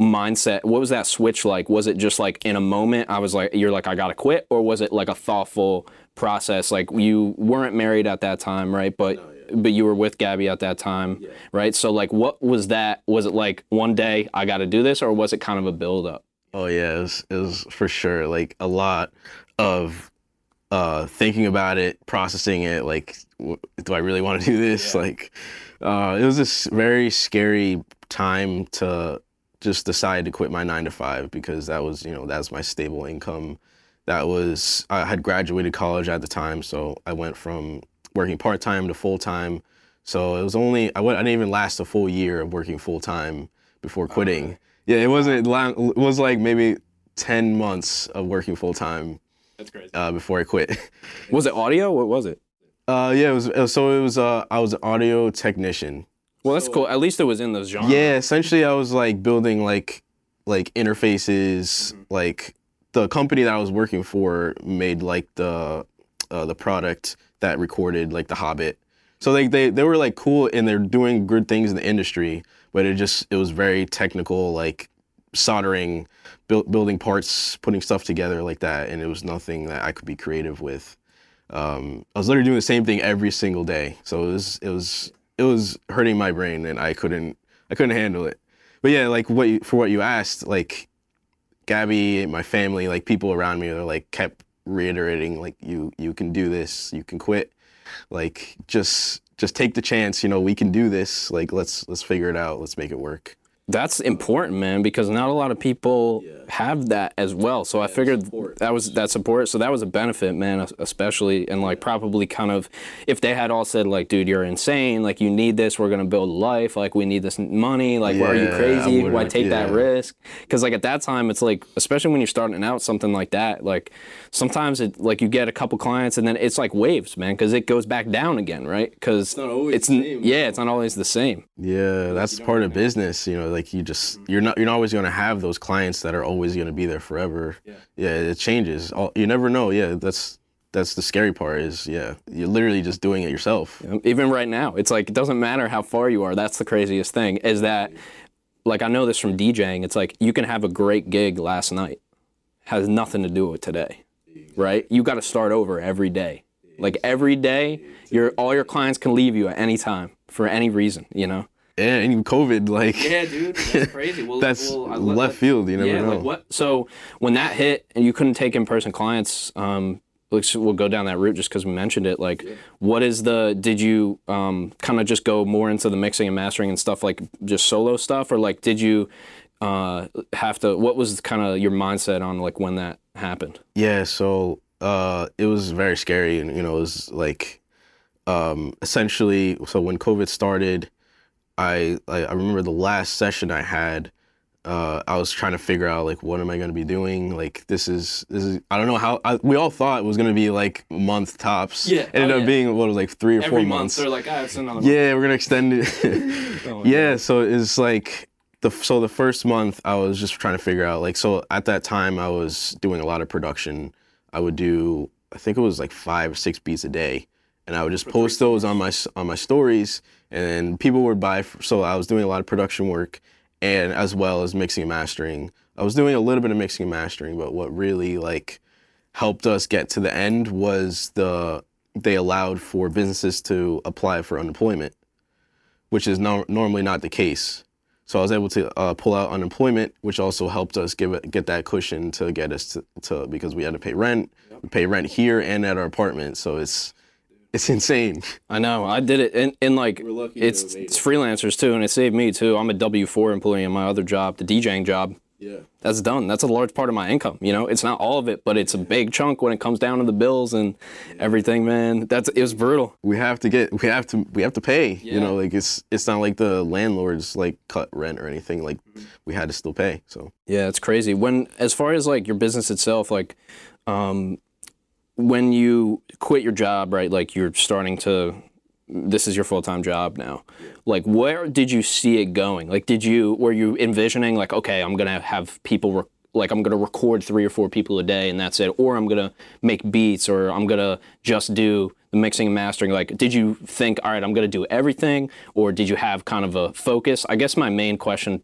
mindset? What was that switch like? Was it just like in a moment? I was like, you're like, I gotta quit, or was it like a thoughtful process? Like you weren't married at that time, right? But but you were with Gabby at that time, right? So like, what was that? Was it like one day I got to do this, or was it kind of a build up? Oh yeah, it was, it was for sure like a lot of uh, thinking about it, processing it. Like, w- do I really want to do this? Like, uh, it was this very scary time to just decide to quit my nine to five because that was you know that's my stable income. That was I had graduated college at the time, so I went from working part time to full time. So it was only I went I didn't even last a full year of working full time before quitting. Yeah, it wasn't long. It was like maybe ten months of working full time That's crazy. uh, before I quit. Was it audio? What was it? Uh, yeah, it was. uh, So it was. Uh, I was an audio technician. Well, that's cool. At least it was in those genres. Yeah, essentially, I was like building like like interfaces. Like the company that I was working for made like the uh, the product that recorded like The Hobbit. So like they they were like cool and they're doing good things in the industry, but it just it was very technical, like soldering, build, building parts, putting stuff together like that, and it was nothing that I could be creative with. Um, I was literally doing the same thing every single day, so it was it was it was hurting my brain, and I couldn't I couldn't handle it. But yeah, like what you, for what you asked, like Gabby, my family, like people around me, they're like kept reiterating like you you can do this, you can quit, like just just take the chance, you know, we can do this. Like let's let's figure it out, let's make it work. That's important, man, because not a lot of people have that as well. So I figured that was that support. So that was a benefit, man, especially and like probably kind of if they had all said like, dude, you're insane, like you need this, we're gonna build life, like we need this money, like why are you crazy? Why would've- take that risk? Because like at that time, it's like especially when you're starting out something like that, like sometimes it like you get a couple clients and then it's like waves, man, because it goes back down again, right? Because it's not always it's the same, yeah, it's not always the same. Yeah, that's part of business, you know, like you just you're not you're not always gonna have those clients that are always gonna be there forever. Yeah. Yeah, it changes. All, you never know. Yeah, that's that's the scary part is yeah, you're literally just doing it yourself. Even right now it's like it doesn't matter how far you are that's the craziest thing is that like i know this from djing it's like you can have a great gig last night has nothing to do with today right you got to start over every day like every day your all your clients can leave you at any time for any reason you know Yeah, and even COVID, like Yeah, dude, that's crazy. Well, that's well, I- left field. You never yeah know. like what so when that hit and you couldn't take in-person clients um let's we'll go down that route just because we mentioned it like what is the did you um kind of just go more into the mixing and mastering and stuff like just solo stuff or like did you uh have to what was kind of your mindset on like when that happened Yeah, so uh, it was very scary, and you know, it was like um, essentially. So when COVID started, I I, remember the last session I had. Uh, I was trying to figure out like what am I going to be doing? Like this is this is I don't know how I, we all thought it was going to be like month tops. Yeah, ended oh, up yeah. being what was like three or four Every month months. they're like, ah, it's another. Yeah, we're gonna extend it. yeah, so it's like the so the first month I was just trying to figure out like so at that time I was doing a lot of production. I would do I think it was like five or six beats a day, and I would just post those on my on my stories, and people would buy. So I was doing a lot of production work, and as well as mixing and mastering. I was doing a little bit of mixing and mastering, but what really like helped us get to the end was the they allowed for businesses to apply for unemployment, which is no, normally not the case. So I was able to uh, pull out unemployment, which also helped us give it, get that cushion to get us to, to because we had to pay rent, we pay rent here and at our apartment. So it's it's insane. I know. I did it, and, and like lucky it's it's freelancers too, and it saved me too. I'm a W four employee in my other job, the DJing job. Yeah. That's done. That's a large part of my income. You know, it's not all of it, but it's a big chunk when it comes down to the bills and everything. Man, that's it was brutal. We have to get we have to we have to pay. You know, like it's it's not like the landlords like cut rent or anything. Like we had to still pay. So Yeah, it's crazy. When as far as like your business itself, like, um, when you quit your job, right? Like you're starting to this is your full-time job now. Like where did you see it going? Like did you were you envisioning like okay, I'm going to have people rec- like I'm going to record 3 or 4 people a day and that's it or I'm going to make beats or I'm going to just do the mixing and mastering like did you think all right, I'm going to do everything or did you have kind of a focus? I guess my main question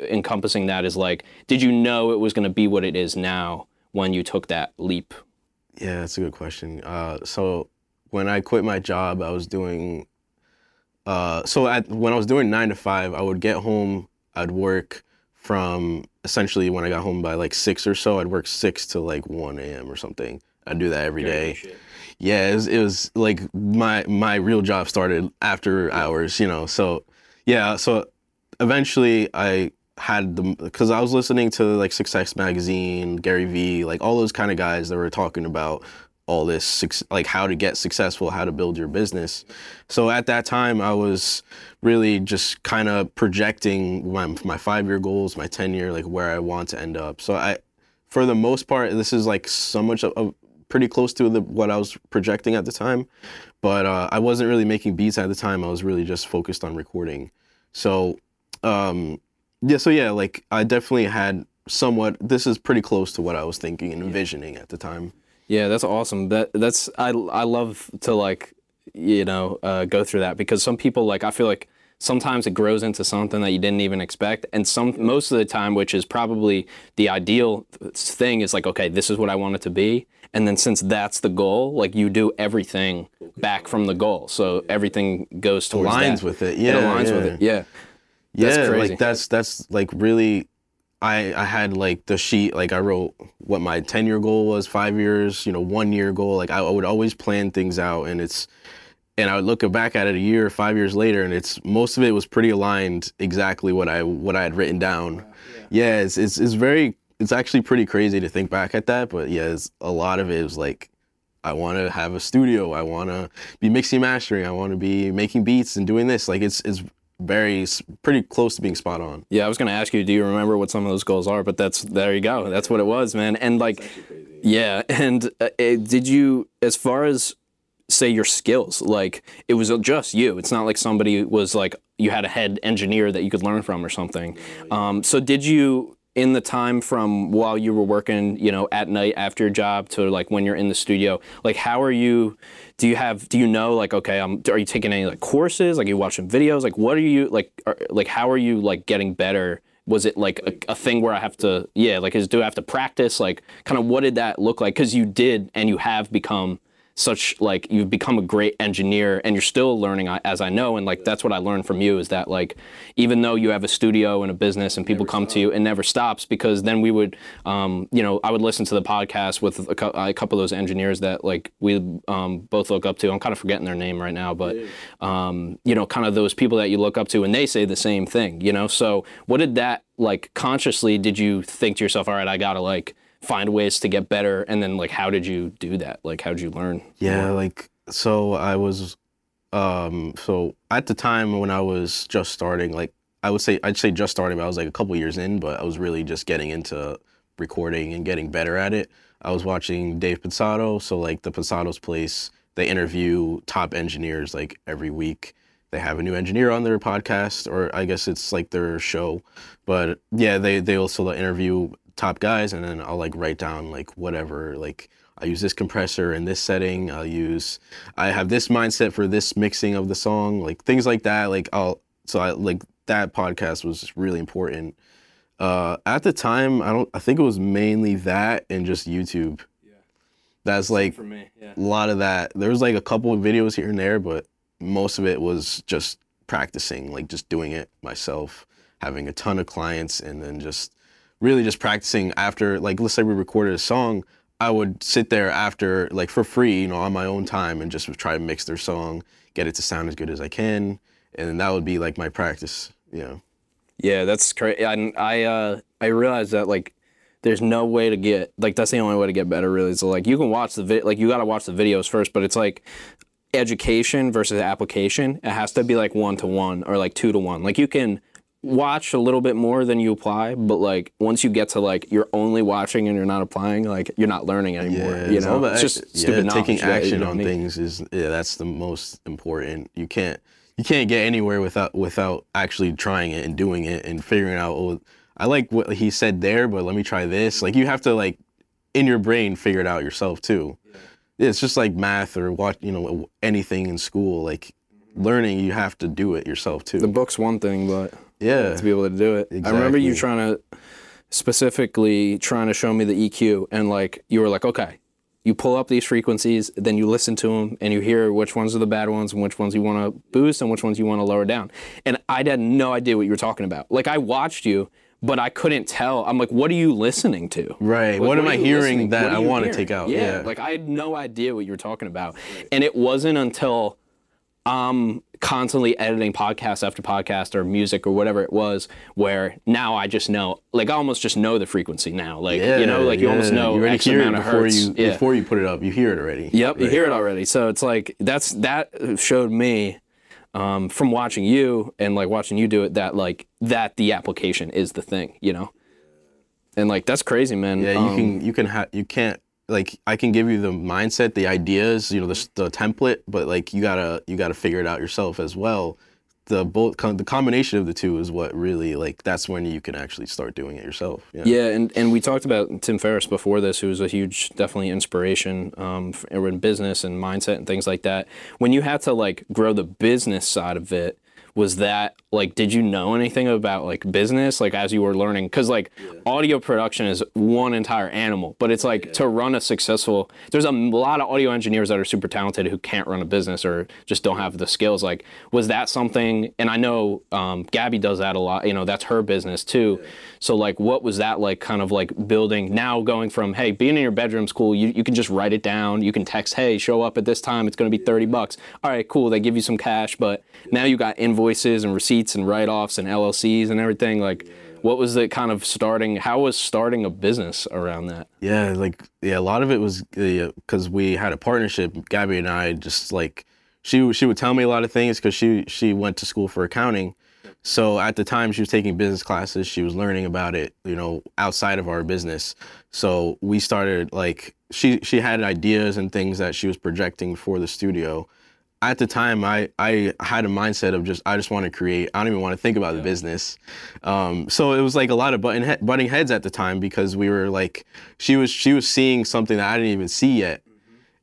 encompassing that is like did you know it was going to be what it is now when you took that leap? Yeah, that's a good question. Uh, so when I quit my job, I was doing. Uh, so at, when I was doing nine to five, I would get home. I'd work from essentially when I got home by like six or so. I'd work six to like one a.m. or something. I'd do that every day. Yeah, it was, it was like my my real job started after hours, you know. So yeah, so eventually I had the because I was listening to like Success Magazine, Gary Vee, like all those kind of guys that were talking about all this like how to get successful, how to build your business. So at that time, I was really just kind of projecting my my five year goals, my ten year, like where I want to end up. So I, for the most part, this is like so much of, of pretty close to the, what I was projecting at the time, but uh, I wasn't really making beats at the time. I was really just focused on recording. So um, yeah, so yeah, like I definitely had somewhat. This is pretty close to what I was thinking and envisioning at the time. Yeah, that's awesome. That that's I I love to like you know uh, go through that because some people like I feel like sometimes it grows into something that you didn't even expect and some most of the time which is probably the ideal thing is like okay this is what i want it to be and then since that's the goal like you do everything back from the goal so everything goes towards Aligns that. with it, yeah, it aligns yeah. with it yeah That's yeah, crazy. like that's that's like really. I I had like the sheet. Like I wrote what my ten year goal was, five years, you know, one year goal. Like I, I would always plan things out, and it's. And I would look back at it a year, five years later, and it's most of it was pretty aligned exactly what I what I had written down. Yeah, it's it's, it's very it's actually pretty crazy to think back at that, but yeah, it's, a lot of it was like I want to have a studio. I want to be mixing, mastering. I want to be making beats and doing this. Like it's it's very pretty close to being spot on. Yeah, I was gonna ask you, do you remember what some of those goals are? But that's there you go. That's what it was, man. And like, yeah. And uh, eh, did you, as far as say your skills, like it was just you. It's not like somebody was like you had a head engineer that you could learn from or something. Um, so did you? In the time from while you were working, you know, at night after your job to like when you're in the studio, like how are you? Do you have? Do you know like okay, um, are you taking any like courses? Like you watching videos? Like what are you like? Are, like how are you like getting better? Was it like a, a thing where I have to? Yeah, like is do I have to practice? Like kind of what did that look like? Because you did and you have become such like you've become a great engineer and you're still learning as I know and like that's what I learned from you is that like even though you have a studio and a business and people come to you it never stops because then we would um, you know I would listen to the podcast with a, cou- a couple of those engineers that like we um, both look up to. I'm kind of forgetting their name right now but um, you know kind of those people that you look up to and they say the same thing you know? So what did that like consciously did you think to yourself all right I gotta like find ways to get better and then like how did you do that like how did you learn Yeah, like so I was um so at the time when I was just starting, like I would say I'd say just starting, but I was like a couple years in, but I was really just getting into recording and getting better at it. I was watching Dave Pensado, so like the Pensado's place, they interview top engineers like every week. They have a new engineer on their podcast, or I guess it's like their show. But yeah, they they also interview top guys, and then I'll like write down like whatever like I use this compressor in this setting. I'll use I have this mindset for this mixing of the song, like things like that. Like I'll so I like that podcast was really important. Uh, at the time, I don't. I think it was mainly that and just YouTube. Yeah, that's like for me yeah a lot of that. There was like a couple of videos here and there, but most of it was just practicing, like just doing it myself, having a ton of clients, and then just really just practicing after, like, let's say we recorded a song. I would sit there after, like, for free, you know, on my own time and just try to mix their song, get it to sound as good as I can. And that would be like my practice, you know. Yeah, that's crazy. I I uh I realized that like there's no way to get like that's the only way to get better really. So like you can watch the vid like you got to watch the videos first, but it's like education versus application. It has to be like one to one or like two to one. Like you can watch a little bit more than you apply, but like once you get to like you're only watching and you're not applying, like you're not learning anymore. Yeah, you it's know, about it's just act- stupid yeah, knowledge taking that action don't on need. things is yeah, that's the most important. You can't you can't get anywhere without without actually trying it and doing it and figuring out. Oh, I like what he said there, but let me try this. Like you have to like in your brain figure it out yourself too. Yeah, it's just like math or what you know anything in school. Like mm-hmm. learning, you have to do it yourself too. The book's one thing, but yeah, to be able to do it. I remember you trying to specifically trying to show me the EQ and like you were like, okay, you pull up these frequencies, then you listen to them and you hear which ones are the bad ones and which ones you want to boost and which ones you want to lower down. And I had no idea what you were talking about. Like I watched you, but I couldn't tell. I'm like, what are you listening to? Right. Like, What am I hearing that I you wanna take out? Yeah, Yeah. like I had no idea what you were talking about, and it wasn't until I'm constantly editing podcast after podcast or music or whatever it was, where now I just know, like I almost just know the frequency now, like you know, like you almost know you X hear amount it of before hertz. you yeah. before you put it up. You hear it already. Yep, you hear it already. So it's like that's that showed me um, from watching you and like watching you do it that like that the application is the thing, you know. And like that's crazy, man. Yeah, you Um, can you can ha- you can't like I can give you the mindset, the ideas, you know, the, the template, but like you gotta you gotta figure it out yourself as well. The both the combination of the two is what really like that's when you can actually start doing it yourself. Yeah. Yeah, and, and we talked about Tim Ferriss before this, who was a huge, definitely inspiration um, in business and mindset and things like that. When you had to like grow the business side of it, was that like, did you know anything about like business, like as you were learning? Because like audio production is one entire animal, but it's like to run a successful. There's a lot of audio engineers that are super talented who can't run a business or just don't have the skills. Like, was that something? And I know um, Gabby does that a lot. You know, that's her business too. So like, what was that like? Kind of like building now, going from hey, being in your bedroom's cool. You you can just write it down. You can text, hey, show up at this time. It's going to be thirty bucks. All right, cool. They give you some cash, but now you got invoices and receipts and write-offs and LLCs and everything. Like, what was the kind of starting? How was starting a business around that? Yeah, like yeah, a lot of it was because uh, we had a partnership. Gabby and I just like she she would tell me a lot of things because she she went to school for accounting. So at the time she was taking business classes, she was learning about it, you know, outside of our business. So we started like she she had ideas and things that she was projecting for the studio. At the time, I I had a mindset of just I just want to create. I don't even want to think about the business. Um, so it was like a lot of button he- butting heads at the time because we were like she was she was seeing something that I didn't even see yet,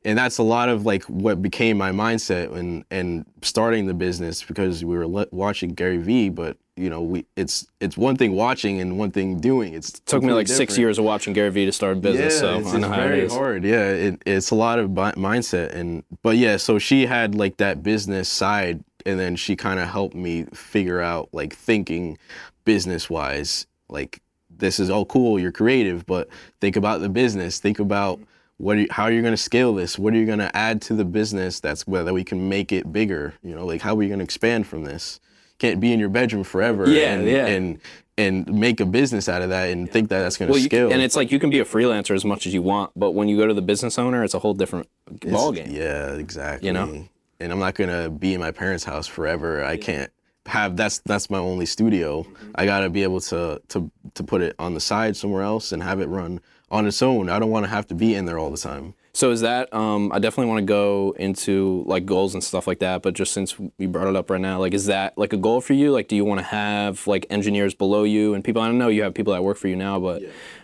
and that's a lot of like what became my mindset and and starting the business because we were watching Gary Vee, but you know we it's it's one thing watching and one thing doing. It's took me like completely six years of watching Gary Vee to start a business, so it's, it's very it hard. Yeah, it, it's a lot of mindset and but yeah. So she had like that business side, and then she kind of helped me figure out like thinking business wise. Like this is all cool, you're creative, but think about the business. Think about what are you, how are you going to scale this? What are you going to add to the business that's whether we can make it bigger? You know, like how are we going to expand from this? Can't be in your bedroom forever. Yeah, and, yeah. and and make a business out of that and think that that's going to Well, scale. can, and it's like you can be a freelancer as much as you want, but when you go to the business owner, it's a whole different ball game. Yeah, exactly. You know? and I'm not gonna be in my parents' house forever. I can't have that's that's my only studio. Mm-hmm. I gotta be able to to to put it on the side somewhere else and have it run on its own. I don't want to have to be in there all the time. So is that? Um, I definitely want to go into like goals and stuff like that. But just since we brought it up right now, like, is that like a goal for you? Like, do you want to have like engineers below you and people? I don't know you have people that work for you now, but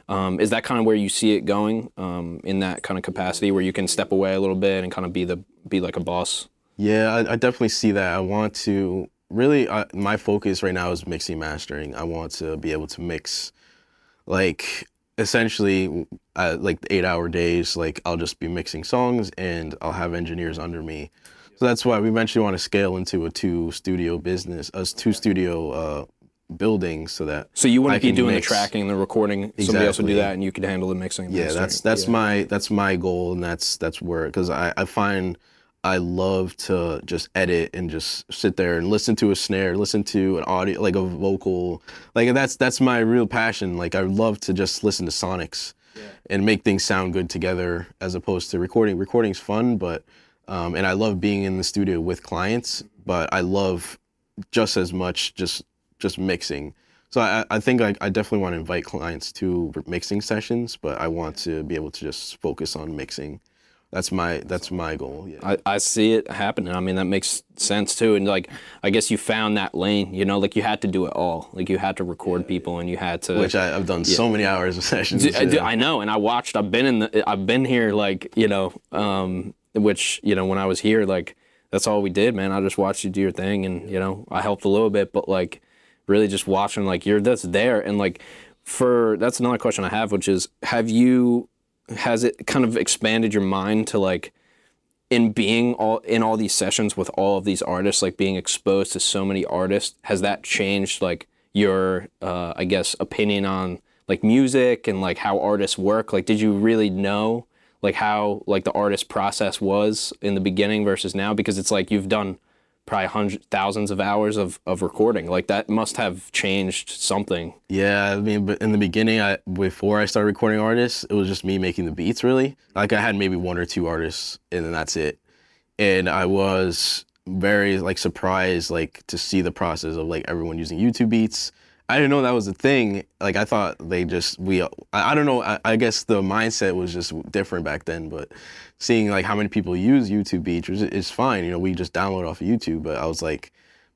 um, is that kind of where you see it going um, in that kind of capacity where you can step away a little bit and kind of be the be like a boss? Yeah, I, I definitely see that. I want to really. Uh, my focus right now is mixing mastering. I want to be able to mix, like essentially, uh, like eight hour days. Like I'll just be mixing songs and I'll have engineers under me. So that's why we eventually want to scale into a two studio business, a two studio uh, building, so that So you wouldn't be doing mix- the tracking and the recording. exactly. Somebody else would do that, and you could handle the mixing. yeah that's that's Yeah. my that's my goal and that's that's where because I, I find i love to just edit and just sit there and listen to a snare listen to an audio like a vocal like that's that's my real passion like i love to just listen to sonics and make things sound good together as opposed to recording recording's fun but um, and i love being in the studio with clients but i love just as much just just mixing. So I, I think I, I definitely want to invite clients to mixing sessions, but I want to be able to just focus on mixing. That's my that's my goal. Yeah. I, I see it happening. I mean, that makes sense too. And like, I guess you found that lane. You know, like you had to do it all. Like you had to record people, and you had to. Which I, I've done so many hours of sessions. D- I, do- I know, and I watched. I've been in the. I've been here, like you know, um, which you know, when I was here, like that's all we did, man. I just watched you do your thing, and you know, I helped a little bit, but like, really just watching, like you're that's there, and like, for that's another question I have, which is, have you, has it kind of expanded your mind to like, in being all in all these sessions with all of these artists, like being exposed to so many artists, has that changed like your, uh, I guess, opinion on like music and like how artists work? Like, did you really know like how like the artist process was in the beginning versus now? Because it's like you've done probably hundreds, thousands of hours of, of recording. Like that must have changed something. Yeah, I mean, but in the beginning, I before I started recording artists, it was just me making the beats. Really, like I had maybe one or two artists, and then that's it. And I was very like surprised, like to see the process of like everyone using YouTube beats. I didn't know that was a thing. Like I thought they just we. I, I don't know. I, I guess the mindset was just different back then. But seeing like how many people use YouTube beats is, is fine. You know, we just download off of YouTube. But I was like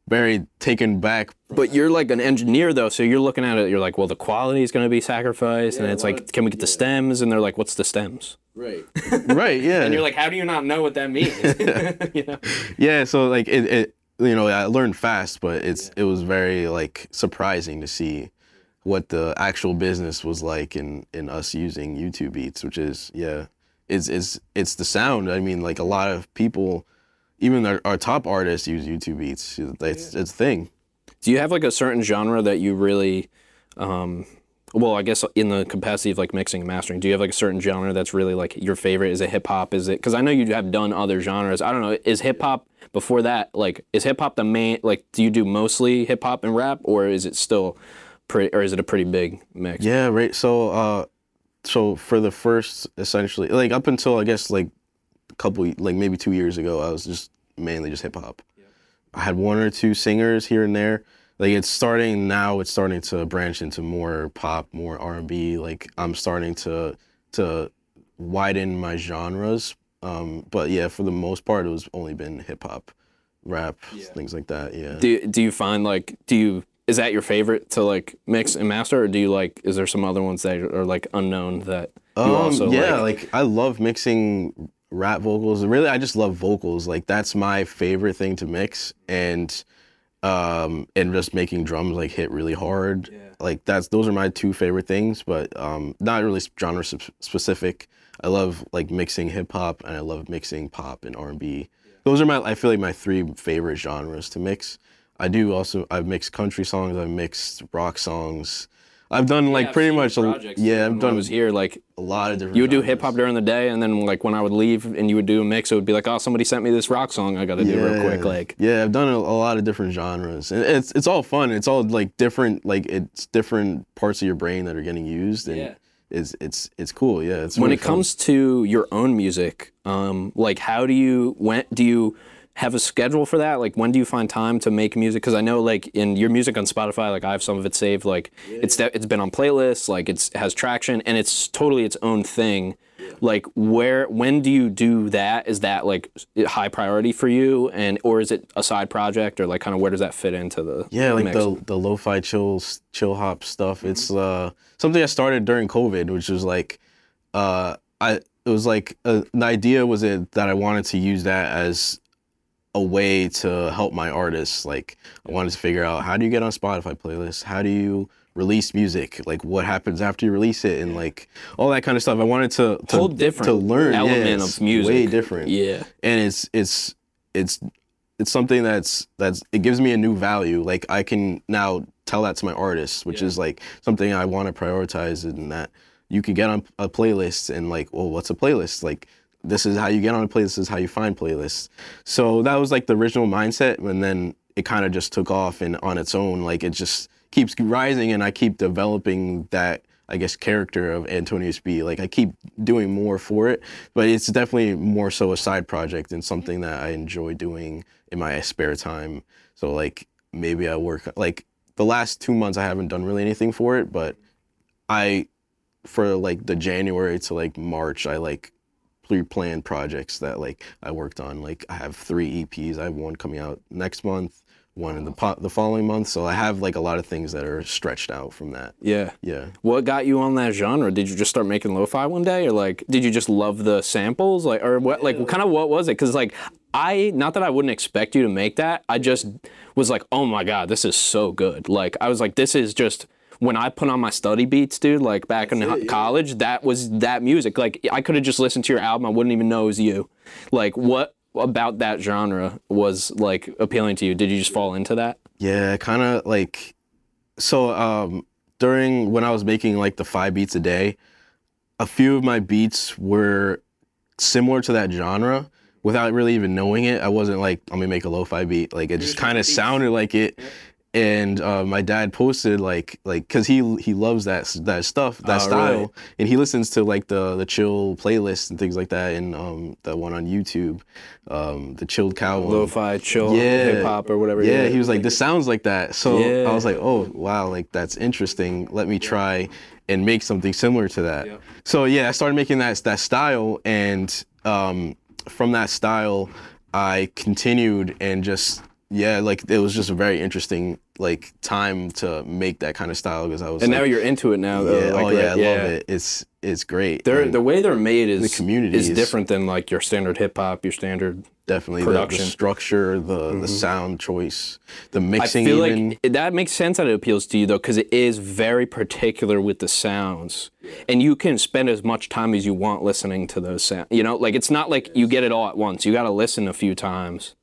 very taken back But you're like an engineer though, so you're looking at it. You're like, well, the quality is going to be sacrificed, and it's like, can we get the stems? And they're like, what's the stems? Right. right. Yeah. And you're like, how do you not know what that means? you know? yeah so like it, it you know i learned fast but it's it was very like surprising to see what the actual business was like in in us using youtube beats which is yeah it's it's it's the sound. I mean like a lot of people even our, our top artists use youtube beats. It's it's a thing. Do you have like a certain genre that you really, um, well, I guess in the capacity of like mixing and mastering, do you have like a certain genre that's really like your favorite? Is it hip hop? Is it because I know you have done other genres. I don't know. Is hip hop before that like is hip hop the main? Like, do you do mostly hip hop and rap, or is it still pretty, or is it a pretty big mix? Yeah, right. So, uh, so for the first, essentially, like up until I guess like a couple, like maybe two years ago, I was just mainly just hip hop. I had one or two singers here and there. Like it's starting now. It's starting to branch into more pop, more R and B. Like I'm starting to to widen my genres. Um, but yeah, for the most part, it was only been hip hop, rap, things like that. Yeah. Do do you find like do you is that your favorite to like mix and master, or do you like is there some other ones that are like unknown that you Um, also yeah, like? like I love mixing rap vocals. Really, I just love vocals. Like that's my favorite thing to mix, and um, and just making drums like hit really hard. Like that's those are my two favorite things, but um, not really genre specific. I love like mixing hip hop, and I love mixing pop and R and B. Those are my I feel like my three favorite genres to mix. I do also I've mixed country songs, I've mixed rock songs. I've done like pretty much a, yeah, I've I done was here like a lot of different. you would do hip hop during the day, and then like when I would leave and you would do a mix, it would be like, oh, somebody sent me this rock song, I got to do real quick. Like, yeah i've done a, a lot of different genres and it's it's all fun it's all like different like it's different parts of your brain that are getting used and Yeah. it's it's it's cool yeah it's when really it fun. comes to your own music, um, like how do you when do you have a schedule for that? Like when do you find time to make music? Because I know like in your music on Spotify, like I have some of it saved. Like it's it's been on playlists, like it's has traction, and it's totally its own thing. Like where when do you do that? Is that like high priority for you, and or is it a side project, or like kind of where does that fit into the yeah like mix? the the lo-fi chill chill hop stuff it's uh something i started during covid which was like uh i it was like uh, an idea was it that i wanted to use that as a way to help my artists. Like I wanted to figure out how do you get on Spotify playlists? How do you release music? Like what happens after you release it and like all that kind of stuff. I wanted to, to Whole different to learn element yeah, of music. Way different. Yeah. And it's it's it's it's something that's that's it gives me a new value. Like I can now tell that to my artists, which is like something I want to prioritize in that you can get on a playlist and like, well, what's a playlist? Like this is how you get on a playlist, this is how you find playlists. So that was like the original mindset and then it kind of just took off and on its own, like it just keeps rising and I keep developing that I guess character of Antonius B. Like I keep doing more for it, but it's definitely more so a side project and something that I enjoy doing in my spare time. So like maybe I work like the last two months I haven't done really anything for it, but I for like the January to like March I like pre-planned projects that like I worked on. Like I have three EPs. I have one coming out next month, one in the po- the following month. So I have like a lot of things that are stretched out from that. Yeah. Yeah. What got you on that genre? Did you just start making lo-fi one day, or like, did you just love the samples, like, or what? Like, what kind of what was it? Because like, I not that I wouldn't expect you to make that. I just was like, oh my god, this is so good. Like, I was like, this is just when I put on my study beats, dude. Like back in ho- college, that was that music. Like, I could have just listened to your album. I wouldn't even know it was you. Like, what about that genre was like appealing to you? Did you just fall into that? Yeah, kind of like so um during when I was making like the 5 beats a day, a few of my beats were similar to that genre without really even knowing it. I wasn't like let me make a lo-fi beat. Like it just kind of sounded like it. And uh, my dad posted like like cuz he he loves that that stuff, that Oh, style really? and he listens to like the the chill playlist and things like that and um the one on YouTube um the chilled cow one. Lo-fi, chill, Yeah. hip hop, or whatever. Yeah, he was like, this sounds like that. So Yeah. I was like, oh, wow, like that's interesting. Let me try and make something similar to that. So yeah, I started making that that style, and um, from that style, I continued and just yeah, like it was just a very interesting like time to make that kind of style because I was And like, now you're into it now, though. yeah, like, oh yeah, I right? love it. It's it's great. They're, the way they're made is The community is different than like your standard hip hop, your standard. definitely the- the, production. Mm-hmm. structure, the the sound choice, the mixing. I feel even. like that makes sense that it appeals to you though, because it is very particular with the sounds, and you can spend as much time as you want listening to those sounds. You know, like it's not like you get it all at once. You got to listen a few times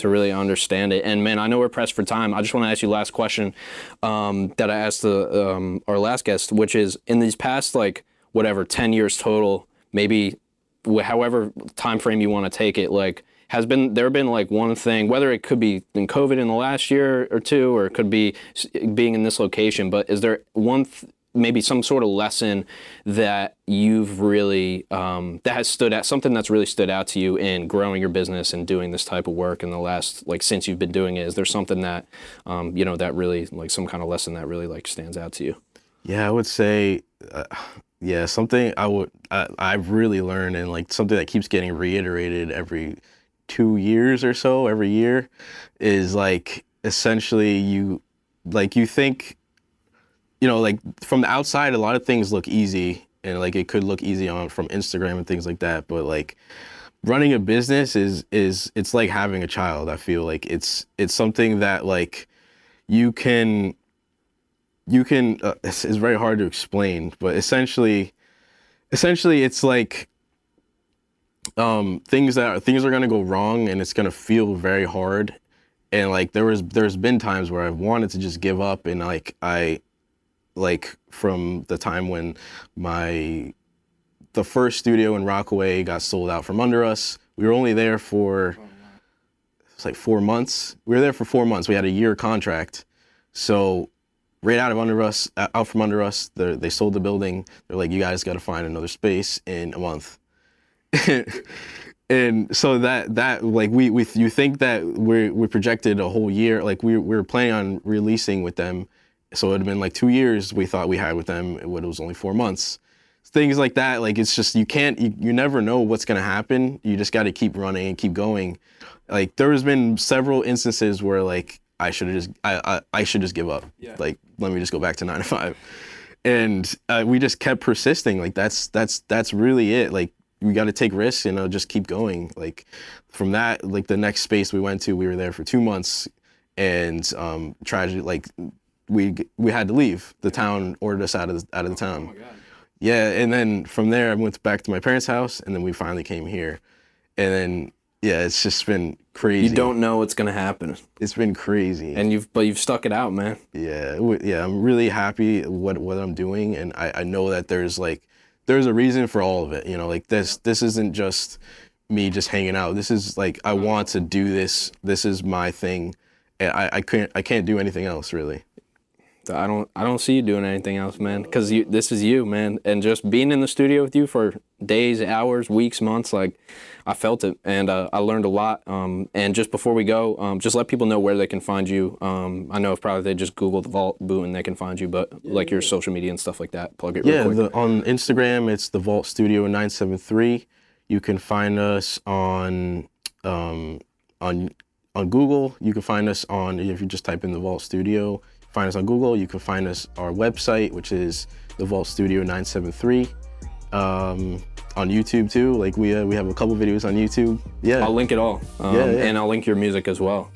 to really understand it. And man, I know we're pressed for time. I just want to ask you last question um, that I asked the um, our last guest, which is in these past like whatever ten years total, maybe however time frame you want to take it, like has been there been like one thing, whether it could be in COVID in the last year or two, or it could be being in this location, but is there one th- maybe some sort of lesson that you've really um, that has stood out something that's really stood out to you in growing your business and doing this type of work in the last like since you've been doing it? Is there something that um, you know that really like some kind of lesson that really like stands out to you? Yeah, I would say, uh, yeah, something I would I, I've really learned and like something that keeps getting reiterated every two years or so, every year, is like essentially you like you think, you know, like from the outside, a lot of things look easy and like it could look easy on from Instagram and things like that, but like running a business is is it's like having a child. I feel like it's it's something that like you can you can uh, it's, it's very hard to explain but essentially essentially it's like um things that are, things are going to go wrong and it's going to feel very hard and like there was there's been times where I've wanted to just give up and like I like from the time when my the first studio in Rockaway got sold out from under us we were only there for it was like 4 months we were there for 4 months we had a year contract so right out of under us, uh, out from under us. They sold the building. They're like, you guys got to find another space in a month. and so that that like we we you think that we we projected a whole year. Like we we were planning on releasing with them, so it had been like two years. We thought we had with them. It it was only four months. Things like that. Like it's just you can't you, you never know what's gonna happen. You just got to keep running and keep going. Like there has been several instances where like I should have just I, I I should just give up. Yeah. Like let me just go back to nine to five. And uh, we just kept persisting. Like that's that's that's really it. Like we got to take risks, you know, just keep going. Like from that, like the next space we went to, we were there for two months, and um, tragedy, like we we had to leave. The town ordered us out of the, out of the town. Oh yeah, and then from there, I went back to my parents' house, and then we finally came here, and then yeah, it's just been crazy. you don't know what's gonna happen It's been crazy. and you've but you've stuck it out man Yeah, w- yeah, I'm really happy what what I'm doing, and I, I know that there's like there's a reason for all of it. You know, like this this isn't just me just hanging out. This is like I uh-huh. want to do this. This is my thing, and I, I can't I can't do anything else really. I don't I don't see you doing anything else, man. Because you this is you, man, and just being in the studio with you for days, hours, weeks, months, like I felt it, and uh, I learned a lot. Um, and just before we go, um, just let people know where they can find you. Um, I know if probably they just Google the Vault Boot and they can find you, but like your social media and stuff like that, plug it. Real Yeah, quick. the, on Instagram it's the Vault Studio 973. You can find us on um, on on Google. You can find us on if you just type in the Vault Studio. Find us on Google. You can find us our website, which is the Vault Studio 973. Um, on YouTube too. Like we uh, we have a couple videos on YouTube. Yeah, I'll link it all, um, Yeah, yeah. and I'll link your music as well.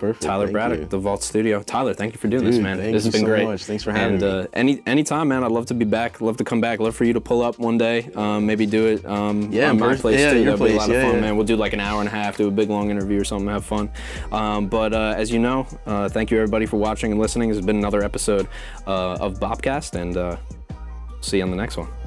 Perfect. Tyler Thank Braddock, you. the Vault Studio. Tyler, thank you for doing this, man. thank this has been so great. much. Thanks for having and, me. Uh, any anytime, man. I'd love to be back. Love to come back. Love for you to pull up one day. Um, maybe do it. Um, Yeah, on my place yeah, too. your That'd be a place. lot of fun, yeah. man. We'll do like an hour and a half. Do a big long interview or something. Have fun. Um, but uh, as you know, uh, thank you everybody for watching and listening. This has been another episode uh, of Bopcast, and uh, see you on the next one.